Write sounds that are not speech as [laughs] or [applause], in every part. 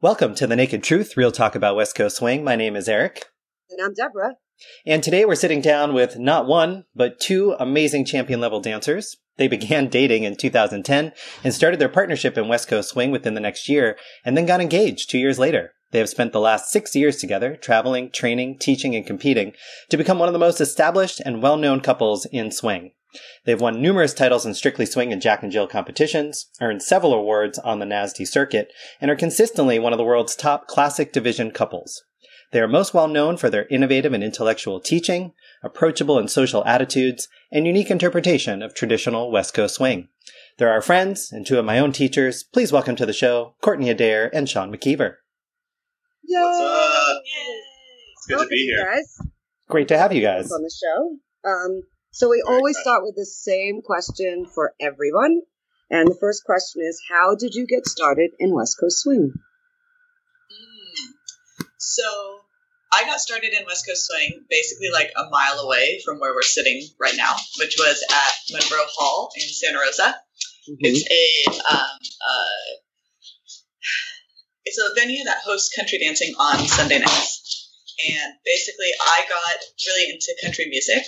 Welcome to The Naked Truth, real talk about West Coast Swing. My name is Eric. And I'm Deborah. And today we're sitting down with not one, but two amazing champion level dancers. They began [laughs] dating in 2010 and started their partnership in West Coast Swing within the next year, and then got engaged two years later. They have spent the last six years together, traveling, training, teaching, and competing to become one of the most established and well known couples in swing. They've won numerous titles in Strictly Swing and Jack and Jill competitions, earned several awards on the NASDE circuit, and are consistently one of the world's top classic division couples. They are most well known for their innovative and intellectual teaching, approachable and social attitudes, and unique interpretation of traditional West Coast swing. They're our friends and two of my own teachers. Please welcome to the show Courtney Adair and Sean McKeever. Yay! What's up? It's good to be here. guys. Great to have you guys. On the show. Um, so we always start with the same question for everyone. And the first question is How did you get started in West Coast Swing? Mm. So I got started in West Coast Swing basically like a mile away from where we're sitting right now, which was at Monroe Hall in Santa Rosa. Mhm. It's a um, uh, it's a venue that hosts country dancing on Sunday nights. And basically, I got really into country music.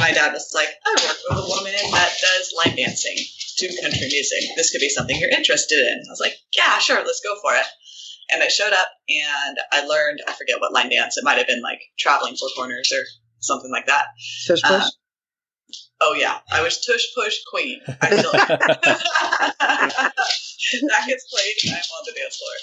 My dad was like, I work with a woman that does line dancing to country music. This could be something you're interested in. I was like, yeah, sure, let's go for it. And I showed up and I learned, I forget what line dance, it might have been like traveling four corners or something like that. Tush push? Uh, Oh yeah, I was tush push queen. I still [laughs] that gets played. and I'm on the dance floor.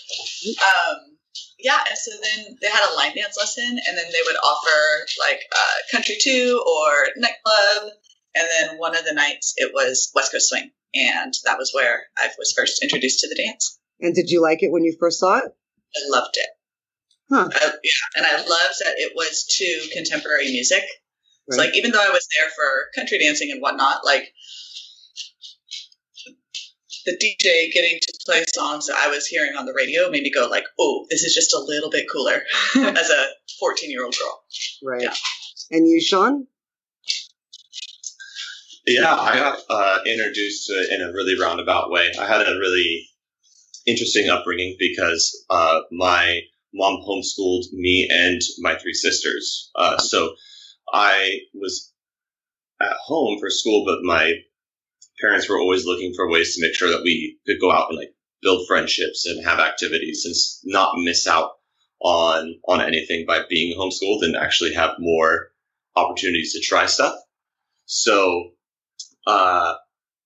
Um, yeah, and so then they had a line dance lesson, and then they would offer like uh, country two or nightclub, and then one of the nights it was West Coast Swing, and that was where I was first introduced to the dance. and did you like it when you first saw it? I loved it. Huh. I, yeah, and I loved that it was to contemporary music. So like even though I was there for country dancing and whatnot, like the DJ getting to play songs that I was hearing on the radio made me go like, oh, this is just a little bit cooler [laughs] as a 14 year old girl. Right. Yeah. And you, Sean? Yeah, I got uh, introduced to it in a really roundabout way. I had a really interesting upbringing because uh, my mom homeschooled me and my three sisters. Uh, so I was at home for school, but my parents were always looking for ways to make sure that we could go out and like build friendships and have activities and not miss out on on anything by being homeschooled and actually have more opportunities to try stuff. So uh,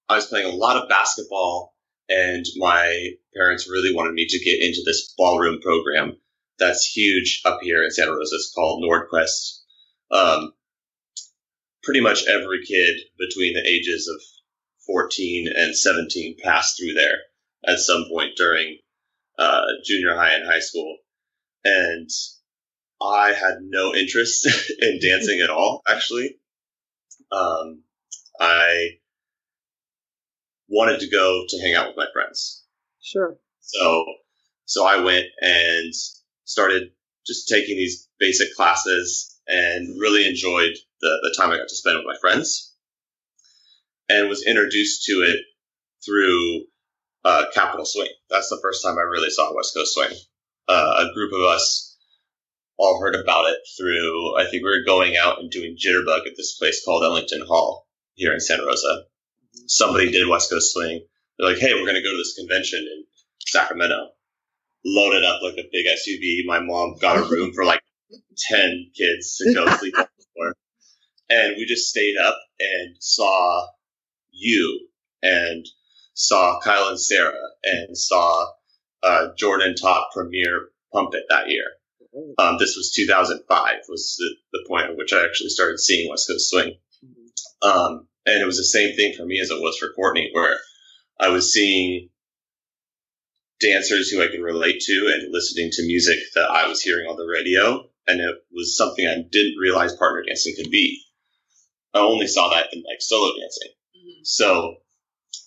I was playing a lot of basketball, and my parents really wanted me to get into this ballroom program that's huge up here in Santa Rosa. It's called Nordquest. Um, pretty much every kid between the ages of 14 and 17 passed through there at some point during uh, junior high and high school. And I had no interest [laughs] in dancing at all, actually. Um, I wanted to go to hang out with my friends. Sure. So, so I went and started just taking these basic classes and really enjoyed the, the time I got to spend with my friends and was introduced to it through uh, Capital Swing. That's the first time I really saw West Coast Swing. Uh, a group of us all heard about it through, I think we were going out and doing Jitterbug at this place called Ellington Hall here in Santa Rosa. Somebody did West Coast Swing. They're like, hey, we're going to go to this convention in Sacramento. Loaded up like a big SUV. My mom got a room for like 10 kids to go sleep on the floor. And we just stayed up and saw you and saw Kyle and Sarah and saw uh, Jordan taught premiere Pump It that year. Um, this was 2005 was the, the point at which I actually started seeing West Coast Swing. Um, and it was the same thing for me as it was for Courtney, where I was seeing dancers who I could relate to and listening to music that I was hearing on the radio. And it was something I didn't realize partner dancing could be. I only saw that in like solo dancing. So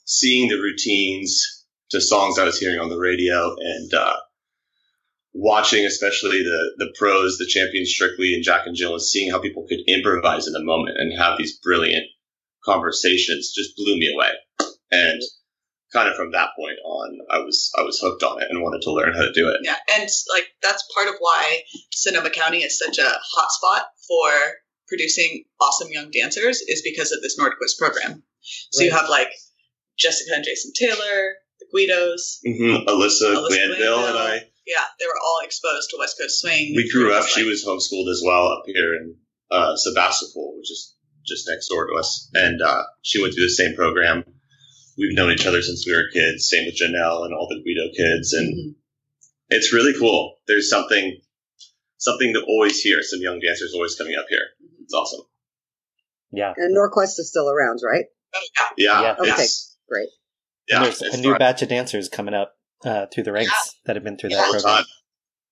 seeing the routines to songs I was hearing on the radio and, uh, watching especially the, the pros, the champions Strictly and Jack and Jill and seeing how people could improvise in the moment and have these brilliant conversations just blew me away. And kind of from that point on, I was I was hooked on it and wanted to learn how to do it. Yeah, and like that's part of why Sonoma County is such a hot spot for producing awesome young dancers is because of this Nordquist program. So you have like Jessica and Jason Taylor, the Guidos. hmm Alyssa, Alyssa Glanville and I, Yeah, they were all exposed to West Coast swing. we grew up. Like, She was homeschooled as well up here in uh, Sebastopol, which is just next door to us, and uh, she went through the same program. We've known each other since we were kids. Same with Janelle and all the Guido kids, and Mhm. it's really cool. There's something something to always hear. Some young dancers always coming up here. It's awesome. Yeah. and Norquest is still around, right? Oh, yeah. Yeah. Yeah. Okay. it's- Great. Yeah. and there's it's a new fun. batch of dancers coming up uh, through the ranks Yeah. that have been through Yeah. that program.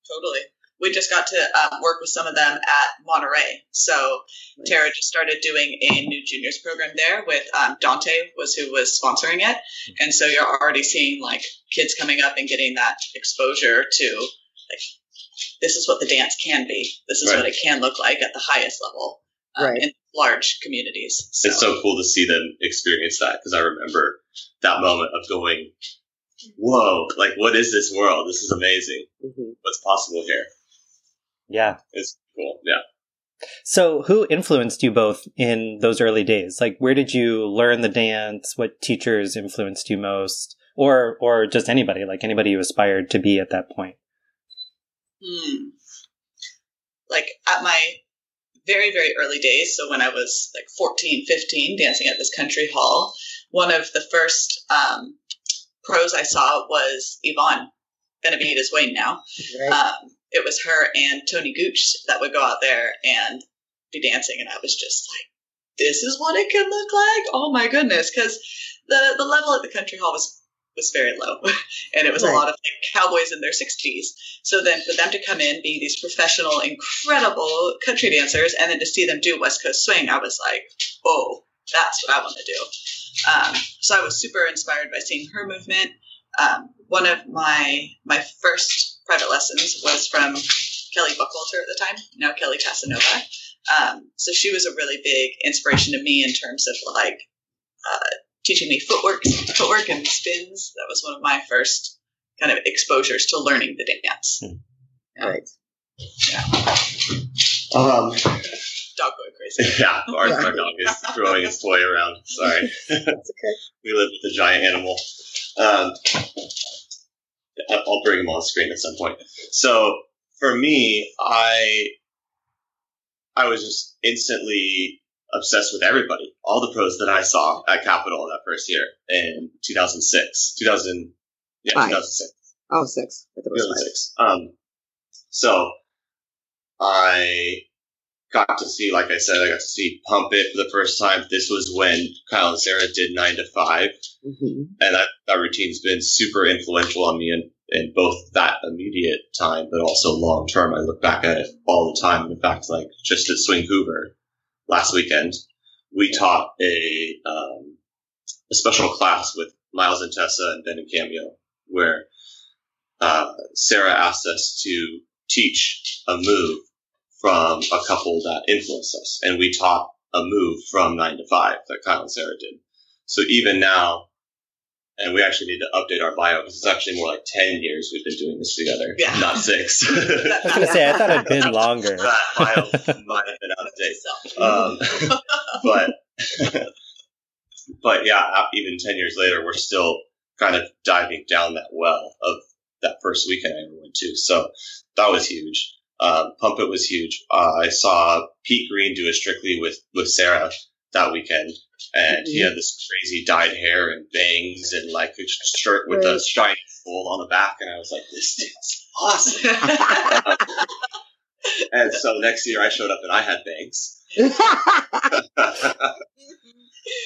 Totally. We just got to um, work with some of them at Monterey. So Tara just started doing a new juniors program there with um, Dante was who was sponsoring it, and so you're already seeing like kids coming up and getting that exposure to like this is what the dance can be. This is Right. what it can look like at the highest level um, Right. in large communities. So, It's so cool to see them experience that because I remember that moment of going, "Whoa! Like, what is this world? This is amazing. hmm What's possible here?" Yeah. It's cool. Yeah. So, who influenced you both in those early days? Like, where did you learn the dance? What teachers influenced you most, or or just anybody, like anybody you aspired to be at that point? Hmm. Like at my very, very early days, so when I was like 14, 15, dancing at this country hall, one of the first um, pros I saw was Yvonne Benavides Wayne now. Right. Um, it was her and Tony Gooch that would go out there and be dancing, and I was just like, this is what it can look like. Oh my goodness. Because the, the level at the country hall was was very low. [laughs] And it was Right. a lot of like cowboys in their 60s so then for them to come in be these professional incredible country dancers and then to see them do west coast swing i was like oh that's what i want to do. Um, so i was super inspired by seeing her movement. Um, one of my my first private lessons was from kelly buckwalter at the time now kelly casanova. Um, so she was a really big inspiration to me in terms of like uh, teaching me footwork, footwork and spins. That was one of my first kind of exposures to learning the dance. Right. Um. Dog going crazy. [laughs] Yeah. Our, Yeah. our dog is [laughs] throwing his toy around. Sorry. That's okay. [laughs] we live with a giant animal. Um, I'll bring him on screen at some point. So for me, I I was just instantly obsessed with everybody, all the pros that I saw at Capitol that first year in 2006, 2000, yeah, Five. 2006. Oh, six. I it was five. 2006. Um, so I got to see, like I said, I got to see Pump It for the first time. This was when Kyle and Sarah did nine to five, hmm and that, that routine's been super influential on me in, in both that immediate time, but also long term. I look back at it all the time. In fact, like just at Swing Hoover last weekend, we taught a um, a special class with Miles and Tessa and Ben and Cameo, where uh, Sarah asked us to teach a move from a couple that influenced us, and we taught a move from Nine to Five that Kyle and Sarah did. So even now, and we actually need to update our bio because it's actually more like ten years we've been doing this together, Yeah. not six. [laughs] I was gonna say I thought it'd been longer. that bio might have been out of date. Um, [laughs] but but yeah, uh, even ten years later, we're still kind of diving down that well of that first weekend I ever went to. So that was huge. Um, Pump It was huge. Uh, I saw Pete Green do a strictly with with Sarah that weekend, and he had this crazy dyed hair and bangs and like a shirt with a Right. shiny fold on the back, and I was like, this dude's awesome. [laughs] and so next year I showed up and I had bangs.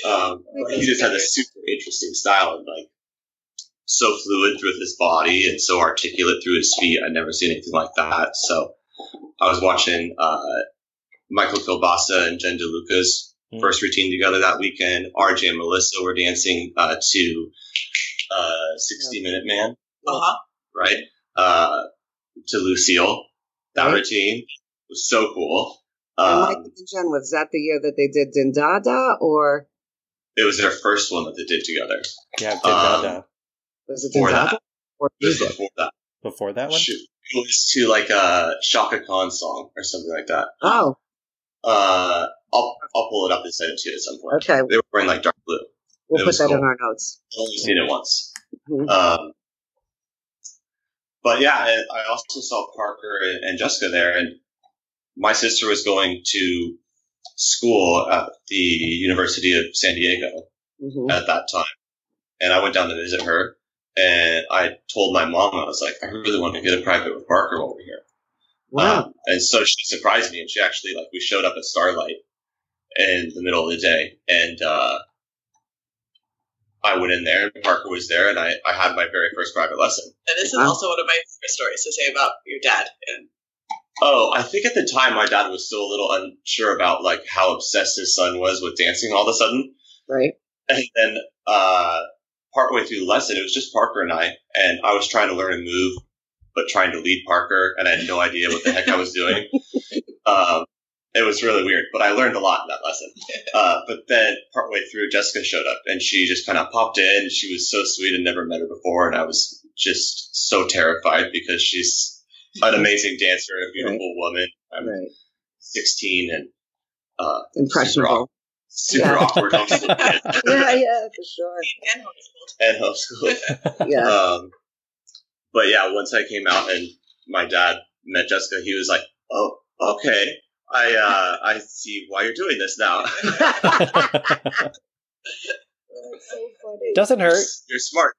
um, he just had a super interesting style and like so fluid through his body and so articulate through his feet. I'd never seen anything like that. So I was watching uh, Michael Kielbasa and Jen DeLuca's Mm. first routine together that weekend. Arjay and Melissa were dancing uh, to uh, 60 Minute Man, uh-huh. right? Uh, to Lucille. That Right. routine was so cool. and Um, Mike and Jen, was that the year that they did Dindada or it was their first one that they did together. Yeah, did Um, uh, Was it Before that, or it was before that. before that one. Shoot. It was to like a Chaka Khan song or something like that. Oh, Uh, I'll I'll pull it up and send it to you at some point. okay. They were wearing like dark blue. We'll put that in our notes. I've only seen it once. Mhm. Um, but yeah, I also saw Parker and, Jessica there, and my sister was going to school at the University of San Diego Mhm. at that time, and I went down to visit her, and I told my mom I was like, I really want to get a private with Parker while we're here. Wow. Um, and so she surprised me, and she actually like we showed up at Starlight in the middle of the day, and uh, I went in there, and Parker was there, and I, I had my very first private lesson. And this is Wow. also one of my favorite stories to say about your dad. And Oh, I think at the time my dad was still a little unsure about like how obsessed his son was with dancing all of a sudden, Right. and then uh, partway through the lesson, it was just Parker and I, and I was trying to learn a move, but trying to lead Parker, and I had no idea what the heck I was doing. [laughs] Um, it was really weird, but I learned a lot in that lesson. [laughs] Uh, but then partway through, Jessica showed up, and she just kind of popped in. and She was so sweet and never met her before, and I was just so terrified because she's an amazing dancer, a beautiful woman. I'm Right. 16 and uh, Impressionable. super Yeah. awkward homeschool [laughs] Yeah, yeah, for sure. and homeschooled. and homeschool. [laughs] Yeah. Um, but yeah, once I came out and my dad met Jessica, he was like, "Oh, okay, I uh, I see why you're doing this now. That's so funny. Doesn't hurt. You're smart."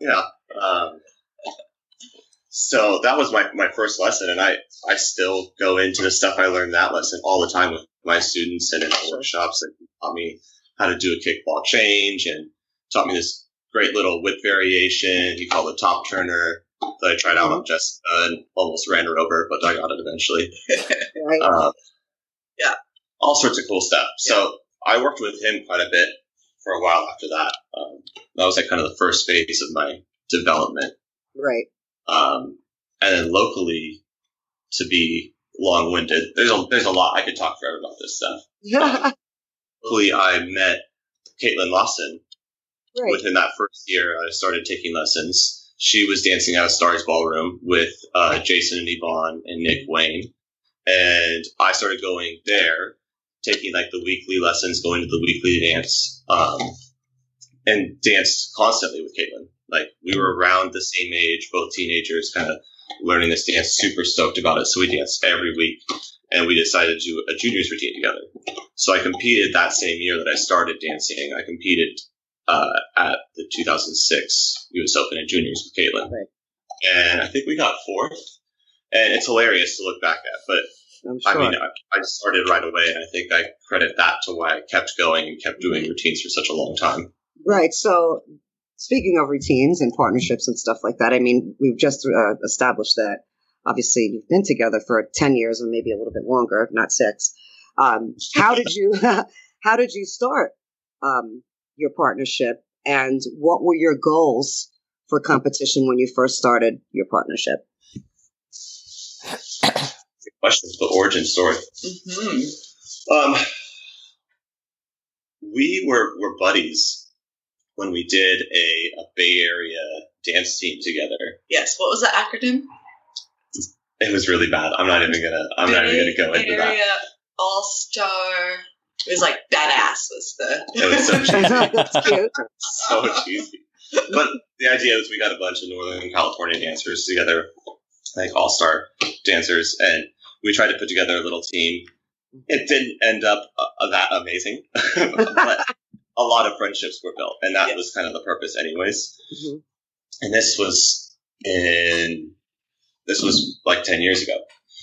Yeah. Um, so that was my, my first lesson, and I I still go into the stuff I learned that lesson all the time with my students and in our workshops. And he taught me how to do a kickball change and taught me this great little whip variation he called a top turner that I tried out on Jessica and almost ran her over, but I got it eventually. [laughs] Right. Um, Yeah. all sorts of cool stuff. So I worked with him quite a bit for a while after that. Um, that was like kind of the first phase of my development. right. Um, and then locally, to be long-winded, there's a there's a lot I could talk forever about this stuff. [laughs] Locally, I met Caitlin Lawson right. within that first year. I started taking lessons. She was dancing at a Stars Ballroom with uh, Jason and Yvonne and Nick Wayne, and I started going there, taking like the weekly lessons, going to the weekly dance, um, and danced constantly with Caitlin. Like we were around the same age, both teenagers, kind of learning this dance, super stoked about it. So we danced every week, and we decided to do a juniors routine together. So I competed that same year that I started dancing. I competed uh, at the 2006 U.S. Open in juniors with Caitlin, Right. and I think we got fourth. And it's hilarious to look back at, but sure. I mean, I, I started right away, and I think I credit that to why I kept going and kept doing routines for such a long time. Right. So, speaking of routines and partnerships and stuff like that, I mean, we've just uh, established that obviously you've been together for 10 years or maybe a little bit longer, not six. Um, how did you, [laughs] how did you start, um, your partnership and what were your goals for competition when you first started your partnership? Good question. The origin story. hmm Um, we were were buddies when we did a, a Bay Area dance team together. Yes. What was the acronym? It was really bad. I'm not even gonna. I'm not even gonna go into that. Bay Area All Star. It was like badass was the. [laughs] It was so [laughs] cheesy. That's [laughs] cute. so cheesy. But the idea was we got a bunch of Northern California dancers together, like all star dancers, and we tried to put together a little team. It didn't end up uh, that amazing, but a lot of friendships were built, and that Yeah. was kind of the purpose, anyways. Mhm. And this was in this was like ten years ago,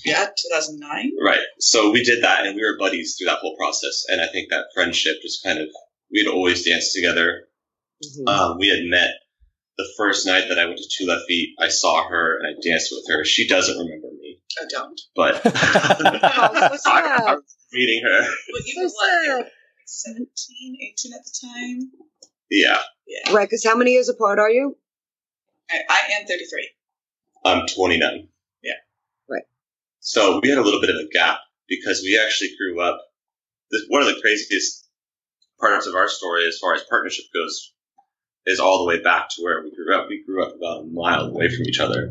Yeah, 2009. right? So we did that, and we were buddies through that whole process, and I think that friendship just kind of we'd always danced together Mhm. um, we had met the first night that I went to Two Left Feet. I saw her and I danced with her. She doesn't remember me, I don't. but [laughs] so [laughs] I. I was meeting her. But you So were what? You 17, 18 at the time. Yeah, Yeah. Right, because how many years apart are you? I, I am 33. I'm 29. Yeah. Right. So we had a little bit of a gap because we actually grew up. This, one of the craziest parts of our story as far as partnership goes is all the way back to where we grew up. We grew up about a mile away from each other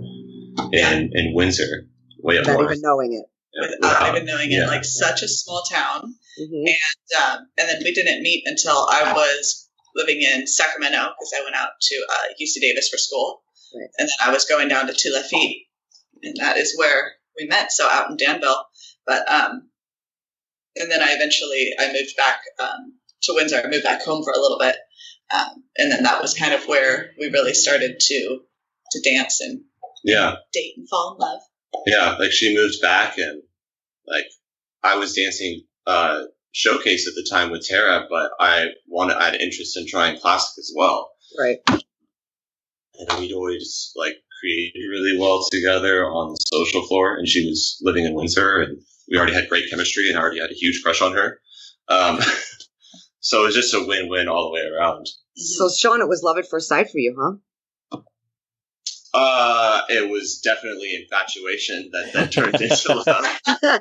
in in Windsor, way up Not north. even knowing it. Yeah, without without- even knowing it. Like such a small town, hmm and um, and then we didn't meet until I was living in Sacramento because I went out to uh, UC Davis for school, Right. and then I was going down to Two and that is where we met. So out in Danville, but um, and then I eventually I moved back um, to Windsor. I moved back home for a little bit, um, and then that was kind of where we really started to to dance and yeah, date and fall in love. yeah. Like she moved back, and like I was dancing uh, showcase at the time with Tara, but I wanted I had interest in trying classic as well. Right. and we'd always like created really well together on the social floor. And she was living in Windsor, and we already had great chemistry, and I already had a huge crush on her. Um, [laughs] so it was just a win-win all the way around. So, Sean, it was love at first sight for you, huh? Uh, it was definitely infatuation that that turned into love.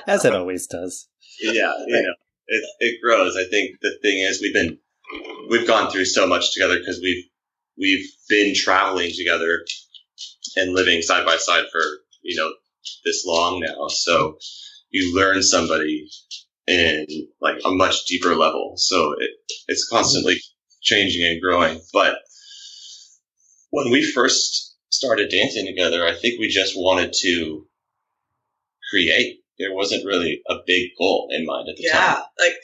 [laughs] As it always does. yeah, you know, it it grows. I think the thing is we've been we've gone through so much together because we've we've been traveling together and living side by side for you know this long now. So you learn somebody in like a much deeper level. So it it's constantly changing and growing. But when we first started dancing together, I think we just wanted to create. There wasn't really a big goal in mind at the yeah time. like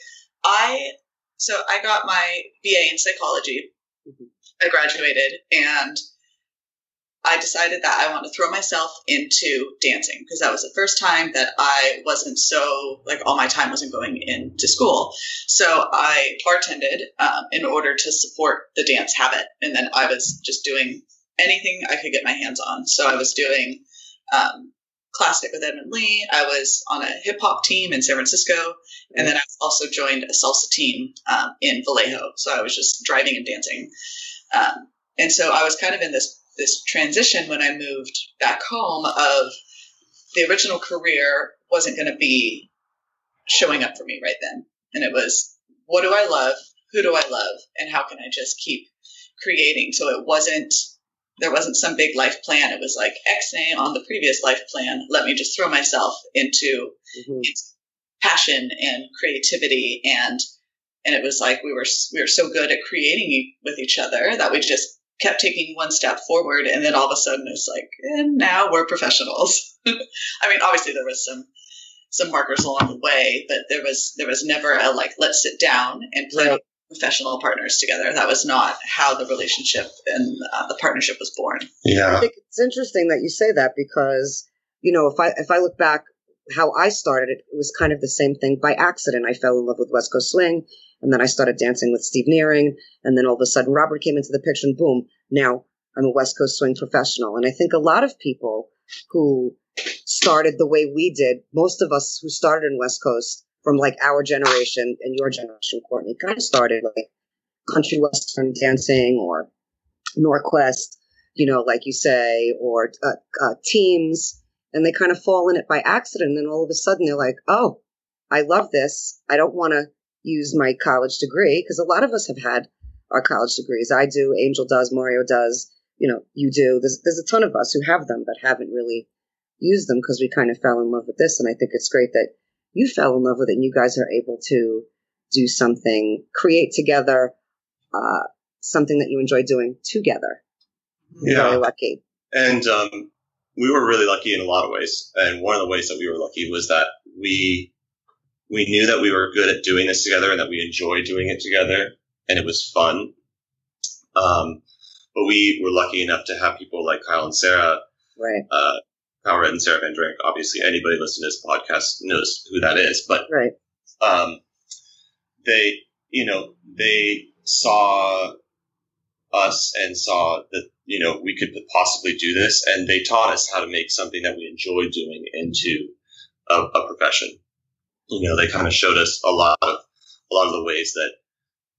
i so i got my ba in psychology. I graduated and i decided that i want to throw myself into dancing because that was the first time that i wasn't so like all my time wasn't going into school. So i bartended um, in order to support the dance habit. And then i was just doing anything i could get my hands on. So i was doing um, classic with edmund lee. I was on a hip-hop team in san francisco. And then I also joined a salsa team um, in Vallejo. So I was just driving and dancing. Um, and so I was kind of in this this transition when I moved back home of the original career wasn't going to be showing up for me right then. And it was, what do I love? Who do I love? And how can I just keep creating? So it wasn't, there wasn't some big life plan. It was like X name on the previous life plan. Let me just throw myself into Mhm. passion and creativity and and it was like we were we were so good at creating e- with each other that we just kept taking one step forward and then all of a sudden it's like and now we're professionals [laughs] i mean obviously there was some some markers along the way but there was there was never a like let's sit down and play Right. professional partners together that was not how the relationship and uh, the partnership was born yeah I Yeah. think it's interesting that you say that because you know if I if I look back how I started it, it was kind of the same thing by accident. I fell in love with West Coast Swing, and then I started dancing with Steve Nearing, and then all of a sudden Robert came into the picture, and boom, now I'm a West Coast Swing professional. And I think a lot of people who started the way we did, most of us who started in West Coast from like our generation and your generation, Courtney, kind of started like country western dancing or Norquest, you know, like you say, or uh, uh, teams, and they kind of fall in it by accident. And then all of a sudden they're like, oh, I love this. I don't want to use my college degree because a lot of us have had our college degrees. I do, Angel does, Mario does, you know, you do. There's, there's a ton of us who have them but haven't really used them because we kind of fell in love with this. And I think it's great that you fell in love with it and you guys are able to do something, create together, uh, something that you enjoy doing together. Yeah. Very lucky. And um, we were really lucky in a lot of ways. And one of the ways that we were lucky was that we we knew that we were good at doing this together and that we enjoyed doing it together, and it was fun. Um, but we were lucky enough to have people like Kyle and Sarah, Right. uh, Kyle Redd and Sarah Vann Drake. Obviously, anybody listening to this podcast knows who that is. But Right. um, they, you know, they saw us and saw that, you know, we could possibly do this. And they taught us how to make something that we enjoy doing into a, a profession. You know, they kind of showed us a lot of, a lot of the ways that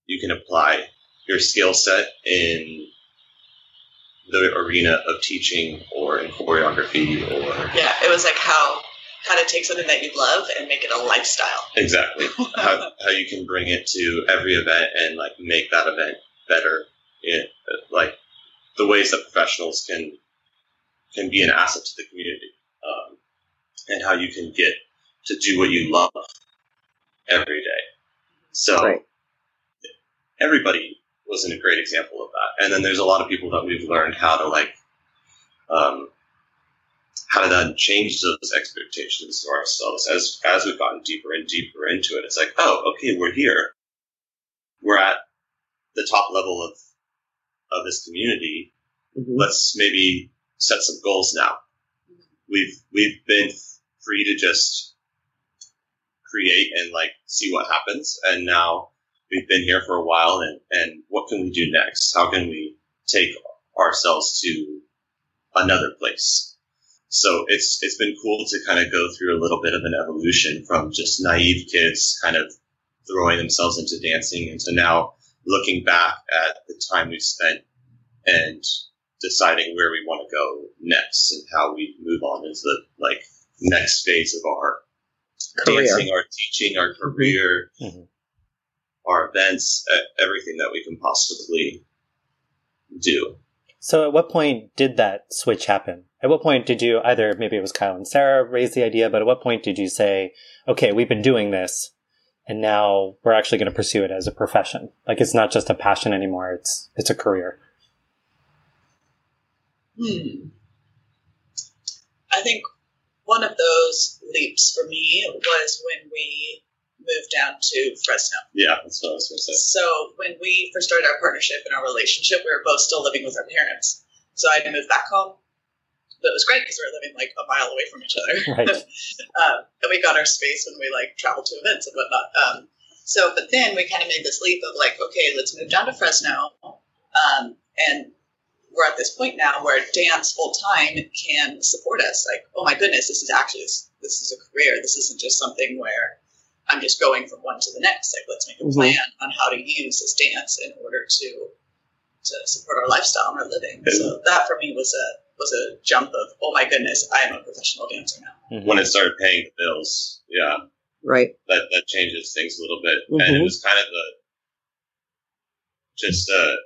you can apply your skill set in the arena of teaching or in choreography or yeah it was like how how to take something that you love and make it a lifestyle. Exactly. how, how you can bring it to every event and like make that event better. Yeah, like the ways that professionals can can be an asset to the community, um, and how you can get to do what you love every day. So Right. everybody wasn't a great example of that. And then there's a lot of people that we've learned how to like um, how to then change those expectations to ourselves as as we've gotten deeper and deeper into it. It's like, oh, okay, we're here. We're at the top level of of this community. Mhm. Let's maybe set some goals now. We've we've been free to just create and like see what happens, and now we've been here for a while. And and what can we do next? How can we take ourselves to another place? So it's it's been cool to kind of go through a little bit of an evolution from just naive kids kind of throwing themselves into dancing into now looking back at the time we spent and deciding where we want to go next and how we move on into the like next phase of our Career. dancing, our teaching, our career, Mhm. our events, everything that we can possibly do. So, at what point did that switch happen? At what point did you either maybe it was Kyle and Sarah raise the idea, but at what point did you say, "Okay, we've been doing this, and now we're actually going to pursue it as a profession. Like it's not just a passion anymore; it's it's a career." Hmm. I think one of those leaps for me was when we moved down to Fresno. Yeah, that's what I was going to say. So when we first started our partnership and our relationship, we were both still living with our parents. So I moved back home. But it was great because we were living like a mile away from each other. Right. [laughs] um, and we got our space when we like traveled to events and whatnot. Um, so, but then we kind of made this leap of like, okay, let's move down to Fresno. Um, and we're at this point now where dance full time can support us. Like, oh my goodness, this is actually this, this is a career. This isn't just something where I'm just going from one to the next. Like, let's make a Mhm. plan on how to use this dance in order to to support our lifestyle and our living. So that for me was a was a jump of, oh my goodness, I am a professional dancer now. Mhm. When it started paying the bills, yeah, Right. that, that changes things a little bit. And it Mhm. was kind of a, just a,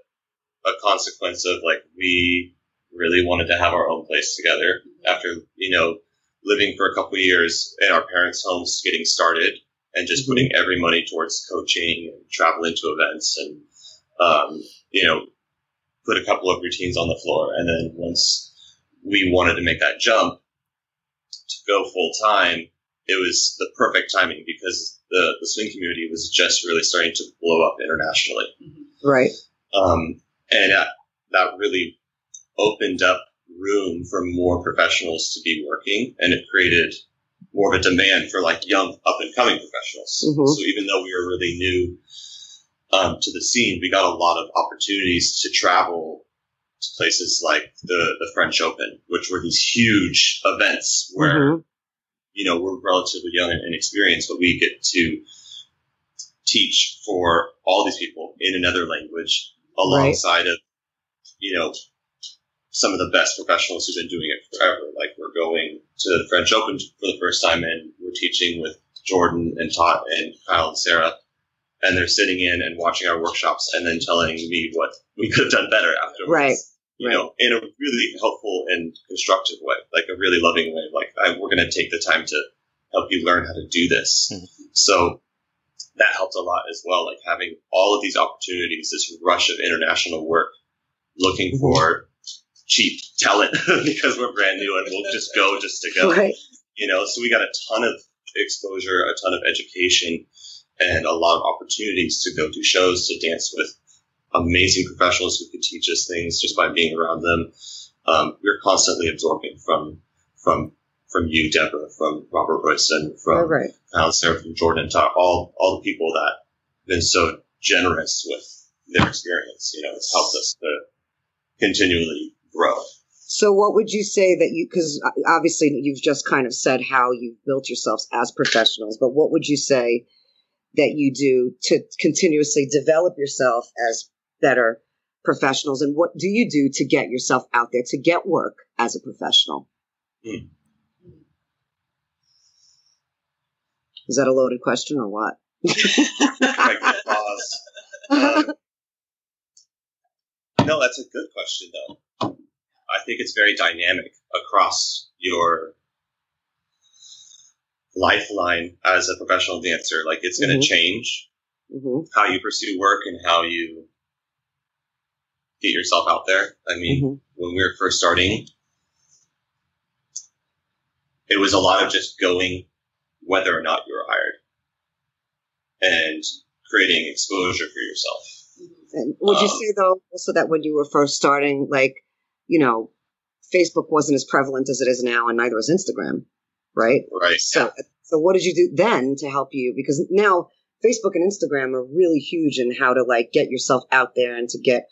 a consequence of like, we really wanted to have our own place together after, you know, living for a couple of years in our parents' homes, getting started and just Mhm. putting every money towards coaching and traveling to events and, um, you know, put a couple of routines on the floor. And then once we wanted to make that jump to go full time, it was the perfect timing because the, the swing community was just really starting to blow up internationally. Right. Um, and that, that really opened up room for more professionals to be working and it created more of a demand for like young up and coming professionals. Mhm. So even though we were really new um, to the scene, we got a lot of opportunities to travel to places like the, the French Open, which were these huge events where Mhm. you know, we're relatively young and inexperienced, but we get to teach for all these people in another language alongside of, you know, some of the best professionals who've been doing it forever. Like we're going to the French Open for the first time and we're teaching with Jordan and Todd and Kyle and Sarah. And they're sitting in and watching our workshops and then telling me what we could have done better afterwards. Right. You know, in a really helpful and constructive way, like a really loving way. Like I, we're going to take the time to help you learn how to do this. Mhm. So that helped a lot as well. Like having all of these opportunities, this rush of international work, looking Mhm. for cheap talent [laughs] because we're brand new and we'll just go just to go. [laughs] Right. You know, so we got a ton of exposure, a ton of education, and a lot of opportunities to go do shows, to dance with amazing professionals who could teach us things just by being around them. Um, we're constantly absorbing from from from you, Deborah, from Robert Royston, from Right. Kyle Sarah, from Jordan, Todd, all all the people that have been so generous with their experience. You know, it's helped us to continually grow. So, what would you say that you, because obviously you've just kind of said how you've built yourselves as professionals, but what would you say that you do to continuously develop yourself as better professionals? And what do you do to get yourself out there, to get work as a professional? Is that a loaded question or what? pause. [laughs] Um, no, that's a good question though. I think it's very dynamic across your lifeline as a professional dancer. Like it's going to Mhm. change hmm how you pursue work and how you get yourself out there. I mean, hmm when we were first starting, it was a lot of just going whether or not you were hired and creating exposure for yourself. And would you Um, say though also that when you were first starting, like, you know, Facebook wasn't as prevalent as it is now, and neither was Instagram, right? Right. So, so what did you do then to help you? Because now Facebook and Instagram are really huge in how to like get yourself out there and to get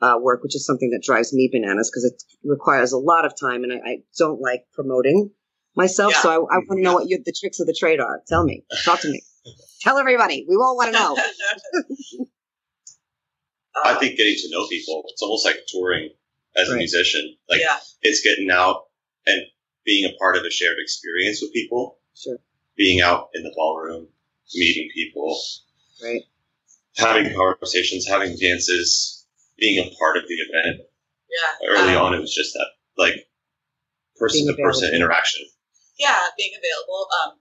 uh, work, which is something that drives me bananas because it requires a lot of time, and I, I don't like promoting myself. So I, I want to know what the tricks of the trade are. Tell me, talk to me, tell everybody. We all want to know. [laughs] [laughs] I think getting to know people, it's almost like touring as a musician. Like yeah, it's getting out and being a part of a shared experience with people, Sure, being out in the ballroom, meeting people, right, having conversations, having dances, being a part of the event. yeah. Early Um, on, it was just that like person to person interaction. yeah, being available. Um,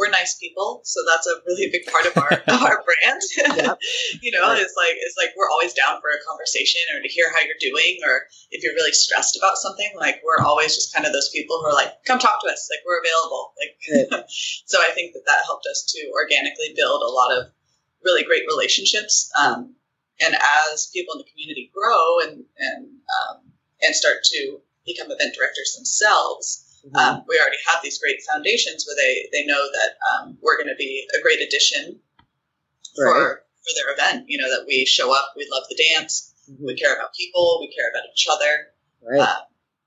we're nice people, so that's a really big part of our of [laughs] our brand. Yep. [laughs] you know, it's like it's like we're always down for a conversation or to hear how you're doing, or if you're really stressed about something. Like we're always just kind of those people who are like, "Come talk to us." Like we're available. Like [laughs] so, I think that that helped us to organically build a lot of really great relationships. Um, and as people in the community grow and and um, and start to become event directors themselves, Mhm. um, we already have these great foundations where they, they know that um, we're going to be a great addition for Right. for their event. You know that we show up, we love the dance, we Mhm. care about people, we care about each other. right, Um,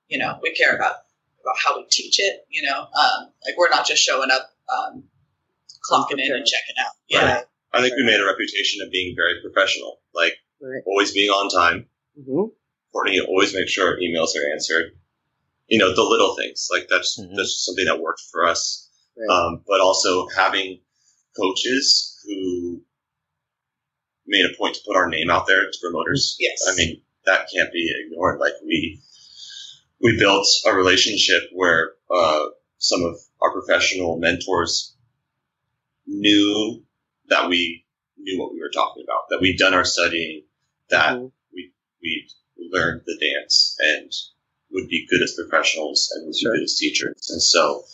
you know, we care about about how we teach it. You know, um, like we're not just showing up, um, clocking in and checking out. Yeah, Right. I think we made a reputation of being very professional, like right, always being on time. hmm Courtney always make sure emails are answered. You know, the little things like that's Mhm. that's something that worked for us. right. Um, but also having coaches who made a point to put our name out there to promoters. Yes. I mean, that can't be ignored. Like we, we built a relationship where, uh, some of our professional mentors knew that we knew what we were talking about, that we'd done our studying, that Mhm. we learned the dance and would be good as professionals and would Sure. be good as teachers. And so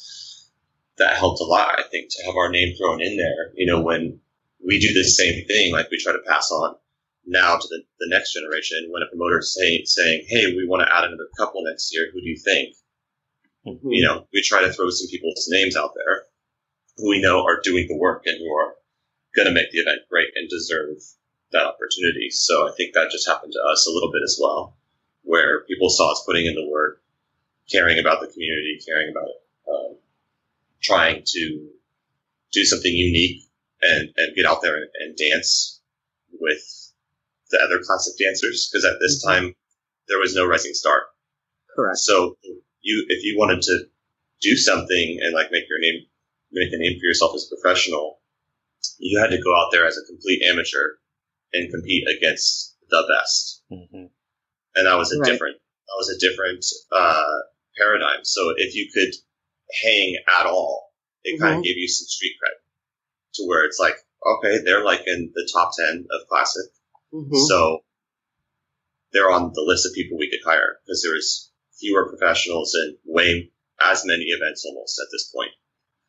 that helped a lot, I think, to have our name thrown in there. You know, when we do this same thing, like we try to pass on now to the, the next generation, when a promoter is saying, saying, hey, we want to add another couple next year, who do you think? Mhm. You know, we try to throw some people's names out there who we know are doing the work and who are going to make the event great and deserve that opportunity. So I think that just happened to us a little bit as well, where people saw us putting in the work, caring about the community, caring about um, trying to do something unique and, and get out there and, and dance with the other classic dancers. Because at this time, there was no Rising Star. correct. So you, if you wanted to do something and like make your name, make a name for yourself as a professional, you had to go out there as a complete amateur and compete against the best. hmm And that was a Right. different, that was a different, uh, paradigm. So if you could hang at all, it kind Mhm. of gave you some street cred to where it's like, okay, they're like in the top 10 of classic. Mhm. So they're on the list of people we could hire because there's fewer professionals and way as many events almost at this point.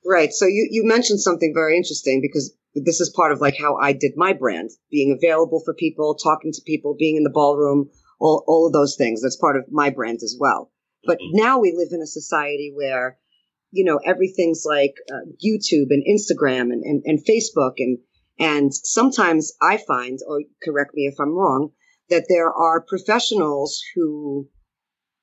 Right. So you, you mentioned something very interesting because this is part of like how I did my brand, being available for people, talking to people, being in the ballroom, all, all of those things. That's part of my brand as well. But Mhm. now we live in a society where, you know, everything's like uh, YouTube and Instagram and, and, and Facebook. And, and sometimes I find, or correct me if I'm wrong, that there are professionals who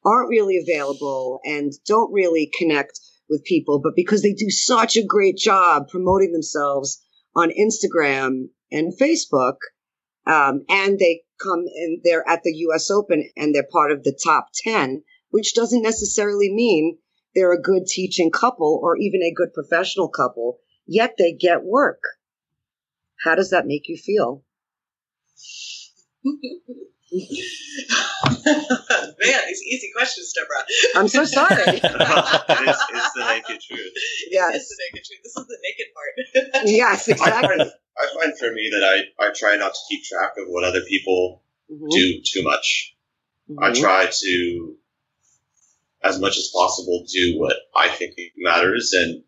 aren't really available and don't really connect with people, but because they do such a great job promoting themselves on Instagram and Facebook, um, and they come and they're at the U.S. Open and they're part of the top 10, which doesn't necessarily mean they're a good teaching couple or even a good professional couple. yet they get work. How does that make you feel? [laughs] [laughs] Man, these easy questions, Deborah. I'm so sorry. [laughs] [laughs] it is, it's the naked truth. Yes. It's the naked truth. This is the naked part. yes, I exactly. find, I find for me that I, I try not to keep track of what other people Mhm, do too much. I mhm. try to, as much as possible, do what I think matters, and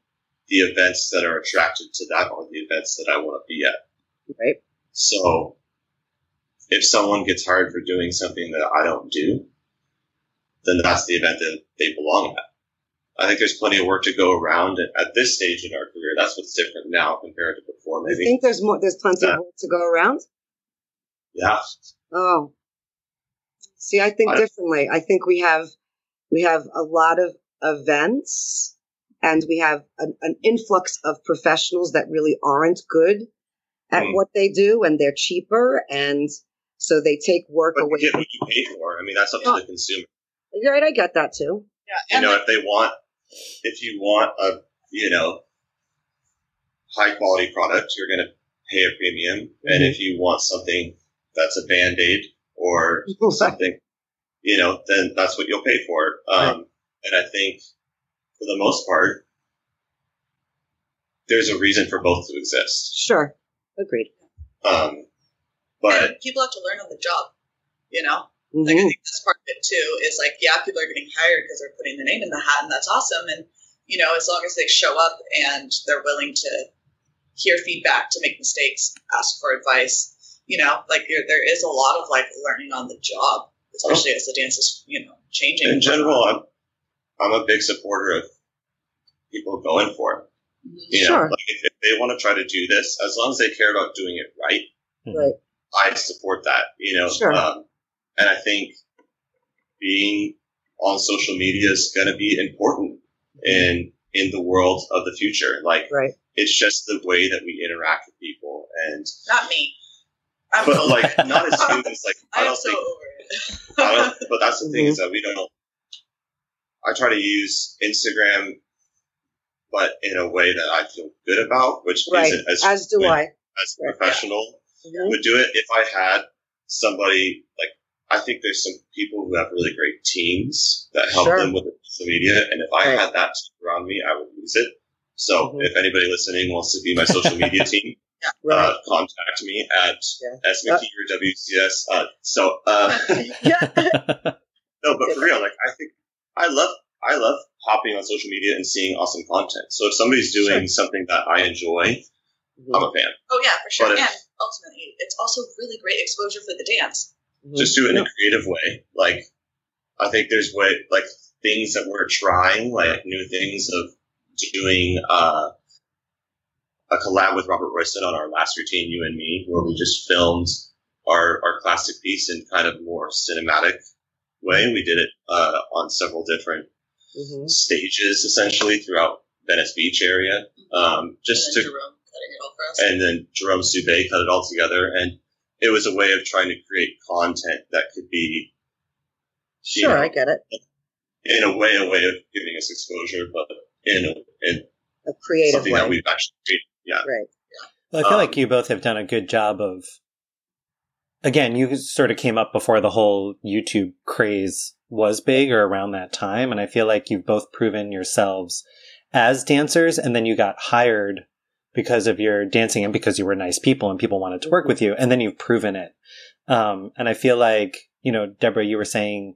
the events that are attracted to that are the events that I want to be at. Right. So, if someone gets hired for doing something that I don't do, then that's the event that they belong at. I think there's plenty of work to go around, at this stage in our career, that's what's different now compared to before. Maybe, think there's more? There's plenty Yeah. of work to go around. yeah. Oh, see, I think I- differently. I think we have we have a lot of events, and we have an, an influx of professionals that really aren't good at Mm. what they do, and they're cheaper, and so they take work But you away. get From, what you pay for. I mean, that's up Oh. to the consumer. you're right, I get that too. Yeah, you and know, like, if they want, if you want a, you know, high quality product, you're going to pay a premium. And Mhm. if you want something that's a band aid or [laughs] something, you know, then that's what you'll pay for. Um, and I think for the most part, there's a reason for both to exist. Sure, agreed. Um, but and people have to learn on the job. You know, like I Mhm. think that's part of it too. Is like, yeah, people are getting hired because they're putting their name in the hat, and that's awesome. And you know, as long as they show up and they're willing to hear feedback, to make mistakes, ask for advice, you know, like there, there is a lot of like learning on the job, especially as the dance is, you know, changing. in general, I'm, I'm a big supporter of people going for it. Mhm. You know, Sure. like if, if they want to try to do this, as long as they care about doing it right, Right. I support that. You know, Sure. um, and I think being on social media is going to be important in in the world of the future. Like Right. it's just the way that we interact with people, and Not me. I'm but over like not as students. Like [laughs] I I don't think. over it. I don't, but that's the thing Mhm. is that we don't. I try to use Instagram, but in a way that I feel good about, which Right. isn't as As do I. as Right. professional Mhm. would do it if I had somebody like I think there's some people who have really great teams that help Sure. them with social media, and if I Right. had that around me, I would use it. So Mhm. if anybody listening wants to be my social media team, [laughs] Right. uh, contact me at Yeah. smckey or WCS. Uh, so uh, [laughs] [laughs] no, but for real, like I think I love I love hopping on social media and seeing awesome content. So if somebody's doing something that I enjoy, I'm a fan. Oh yeah, for sure. But if- and ultimately, it's also really great exposure for the dance. just do it in Yeah. a creative way. Like, I think there's way, like, things that we're trying, like new things of doing, uh, a collab with Robert Royston on our last routine, You and Me, where we just filmed our, our classic piece in kind of more cinematic way. We did it, uh, on several different Mhm. stages, essentially, throughout Venice Beach area. Um, just to Jerome and then Jerome Soubet cut it all together. And it was a way of trying to create content that could be, you Sure, know, I get it. in a way, a way of giving us exposure, but in, a, in A creative something way. that we've actually created. Yeah. Right. Well, I feel Um, like you both have done a good job of. Again, you sort of came up before the whole YouTube craze was big or around that time. And I feel like you've both proven yourselves as dancers and then you got hired because of your dancing and because you were nice people and people wanted to work with you. And then you've proven it. Um, and I feel like, you know, Deborah, you were saying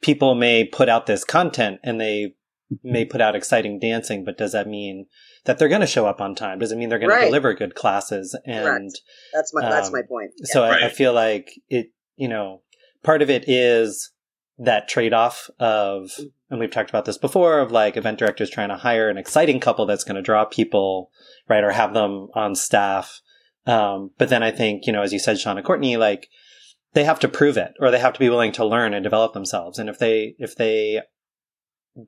people may put out this content and they may put out exciting dancing, but does that mean that they're going to show up on time? Does it mean they're going Right. to deliver good classes? And Correct. That's my that's Um, my point. so I, I feel like it, you know, part of it is that trade off of, and we've talked about this before, of like event directors trying to hire an exciting couple that's going to draw people, right, or have them on staff. Um, but then I think, you know, as you said, Shauna Courtney, like they have to prove it or they have to be willing to learn and develop themselves. And if they, if they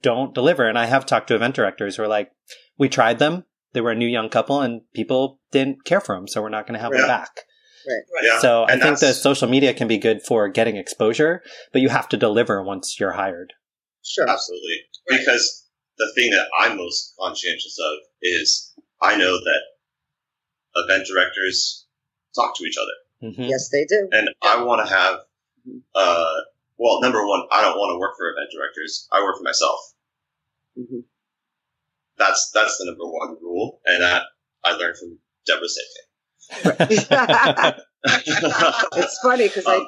don't deliver, and I have talked to event directors who are like, we tried them. They were a new young couple and people didn't care for them. So we're not going to have them back. Right. Yeah. So I think that social media can be good for getting exposure, but you have to deliver once you're hired. Sure. Absolutely. Right. Because the thing that I'm most conscientious of is I know that event directors talk to each other. Mhm. Yes, they do. And I want to have, uh, well, number one, I don't want to work for event directors. I work for myself. hmm That's that's the number one rule, and that I learned from Deborah Szekely. It's funny because I. Um,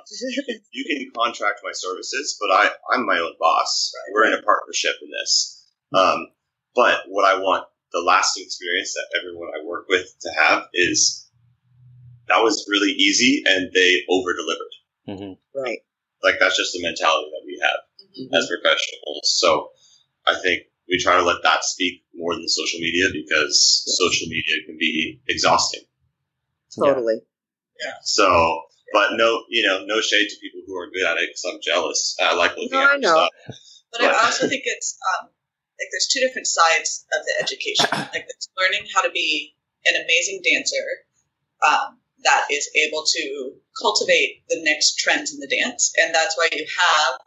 you can contract my services, but I, I'm my own boss. We're in a partnership in this. Um, but what I want the lasting experience that everyone I work with to have is that was really easy and they over delivered. Mhm. right. Like that's just the mentality that we have Mhm. as professionals. So I think we try to let that speak more than social media because social media can be exhausting. Totally. Yeah. So, but no, you know, no shade to people who are good at it because I'm jealous. I like looking No, at I know. stuff. But I also think it's um, like there's two different sides of the education. [coughs] Like it's learning how to be an amazing dancer um, that is able to cultivate the next trends in the dance, and that's why you have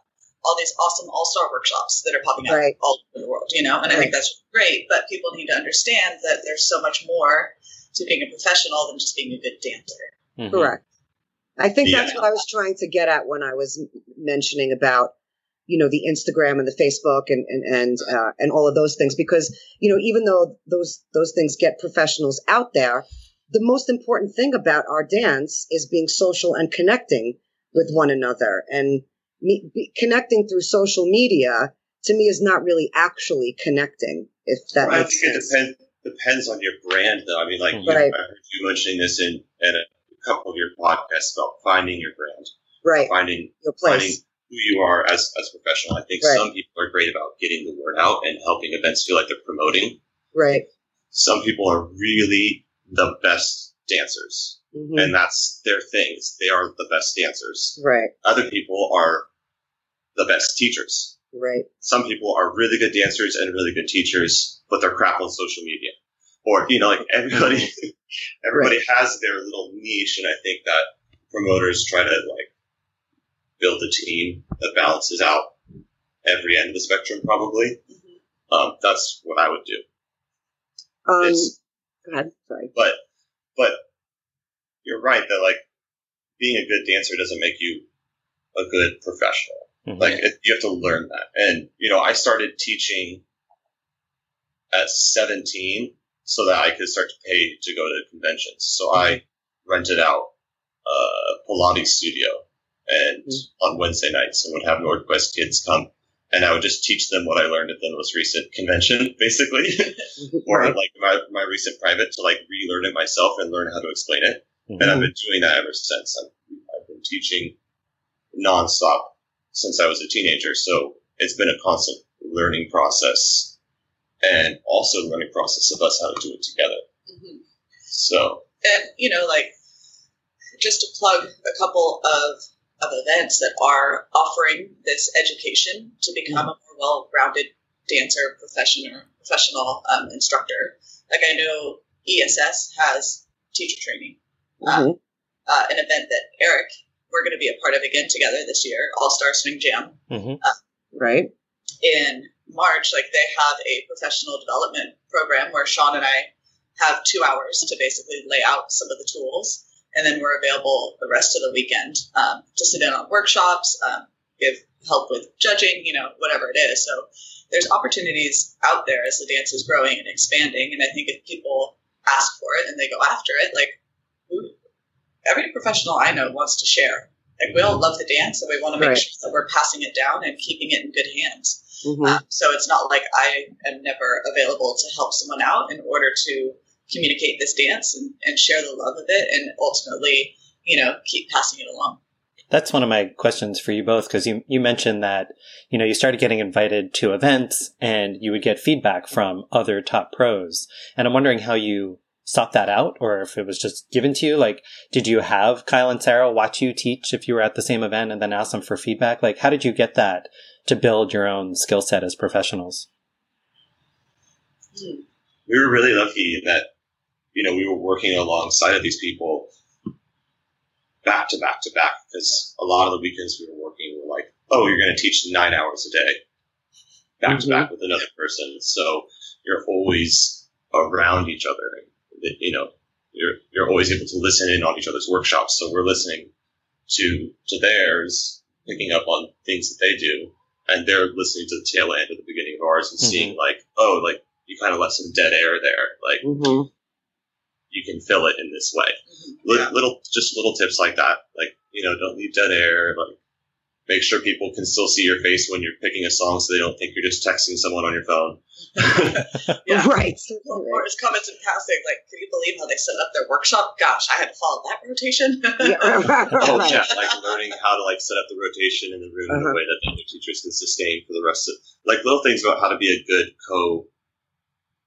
all these awesome all-star workshops that are popping up Right. all over the world. You know, and I think that's great. But people need to understand that there's so much more to being a professional than just being a good dancer. Mhm. Correct. I think that's what I was trying to get at when I was mentioning about, you know, the Instagram and the Facebook and and and uh, and all of those things because you know even though those those things get professionals out there, the most important thing about our dance is being social and connecting with one another and me, be, connecting through social media to me is not really actually connecting. If that I makes think it sense. depends depends on your brand, though. I mean, like you, Right. I heard you mentioning this in, in a couple of your podcasts about finding your brand, Right. finding Your finding place. who you are as as a professional. I think Right. some people are great about getting the word out and helping events feel like they're promoting. Right. Some people are really the best dancers, hmm and that's their things. They are the best dancers. Right. Other people are the best teachers. Right. some people are really good dancers and really good teachers, but they're crap on social media. Or, you know, like everybody, [laughs] [laughs] everybody has their little niche. And I think that promoters try to like build a team that balances out every end of the spectrum, probably. Um, that's what I would do. Um, It's- go ahead. Sorry. but, but you're right that like being a good dancer doesn't make you a good professional. Mhm. Like it, you have to learn that. And you know, I started teaching at 17 so that I could start to pay to go to conventions. So I rented out a Pilates studio and on Wednesday nights and would have Northwest kids come and I would just teach them what I learned at the most recent convention, [laughs] basically, [laughs] or like my, my recent private to like relearn it myself and learn how to explain it. Mhm. And I've been doing that ever since. I've, I've been teaching nonstop since I was a teenager. So it's been a constant learning process and also learning process of us how to do it together. Mhm. So and you know like just to plug a couple of of events that are offering this education to become a more well-rounded dancer professional professional um, instructor like i know ess has teacher training Mhm. uh, an event that eric we're going to be a part of again together this year all star swing jam Mhm. Right. in March, like they have a professional development program where Sean and I have two hours to basically lay out some of the tools, and then we're available the rest of the weekend um, to sit in on workshops, um, give help with judging, you know, whatever it is. So there's opportunities out there as the dance is growing and expanding, and I think if people ask for it and they go after it, like who, every professional I know wants to share. Like we all love the dance, and we want to make Right. sure that we're passing it down and keeping it in good hands. Mhm. Um, so it's not like I am never available to help someone out in order to communicate this dance and, and share the love of it and ultimately, you know, keep passing it along. That's one of my questions for you both because you, you mentioned that, you know, you started getting invited to events and you would get feedback from other top pros. And I'm wondering how you sought that out or if it was just given to you. Like, did you have Kyle and Sarah watch you teach if you were at the same event and then ask them for feedback? Like, how did you get that to build your own skill set as professionals? we were really lucky that, you know, we were working alongside of these people back to back to back because a lot of the weekends we were working were like, oh, you're going to teach nine hours a day back to mm-hmm. back with another person. So you're always around each other. You know, you're you're always able to listen in on each other's workshops. So we're listening to to theirs, picking up on things that they do, and they're listening to the tail end of the beginning of ours and Mhm. seeing like, oh, like you kind of left some dead air there. Like hmm you can fill it in this way. Li- Yeah. Little, just little tips like that. Like you know, don't leave dead air. Like make sure people can still see your face when you're picking a song, so they don't think you're just texting someone on your phone. [laughs] Yeah. Right. Or or his comments in passing, like, can you believe how they set up their workshop? Gosh, I had to follow that rotation. [laughs] Yeah. Oh right. yeah, like learning how to like set up the rotation in the room in Uh-huh. a way that the other teachers can sustain for the rest of like little things about how to be a good co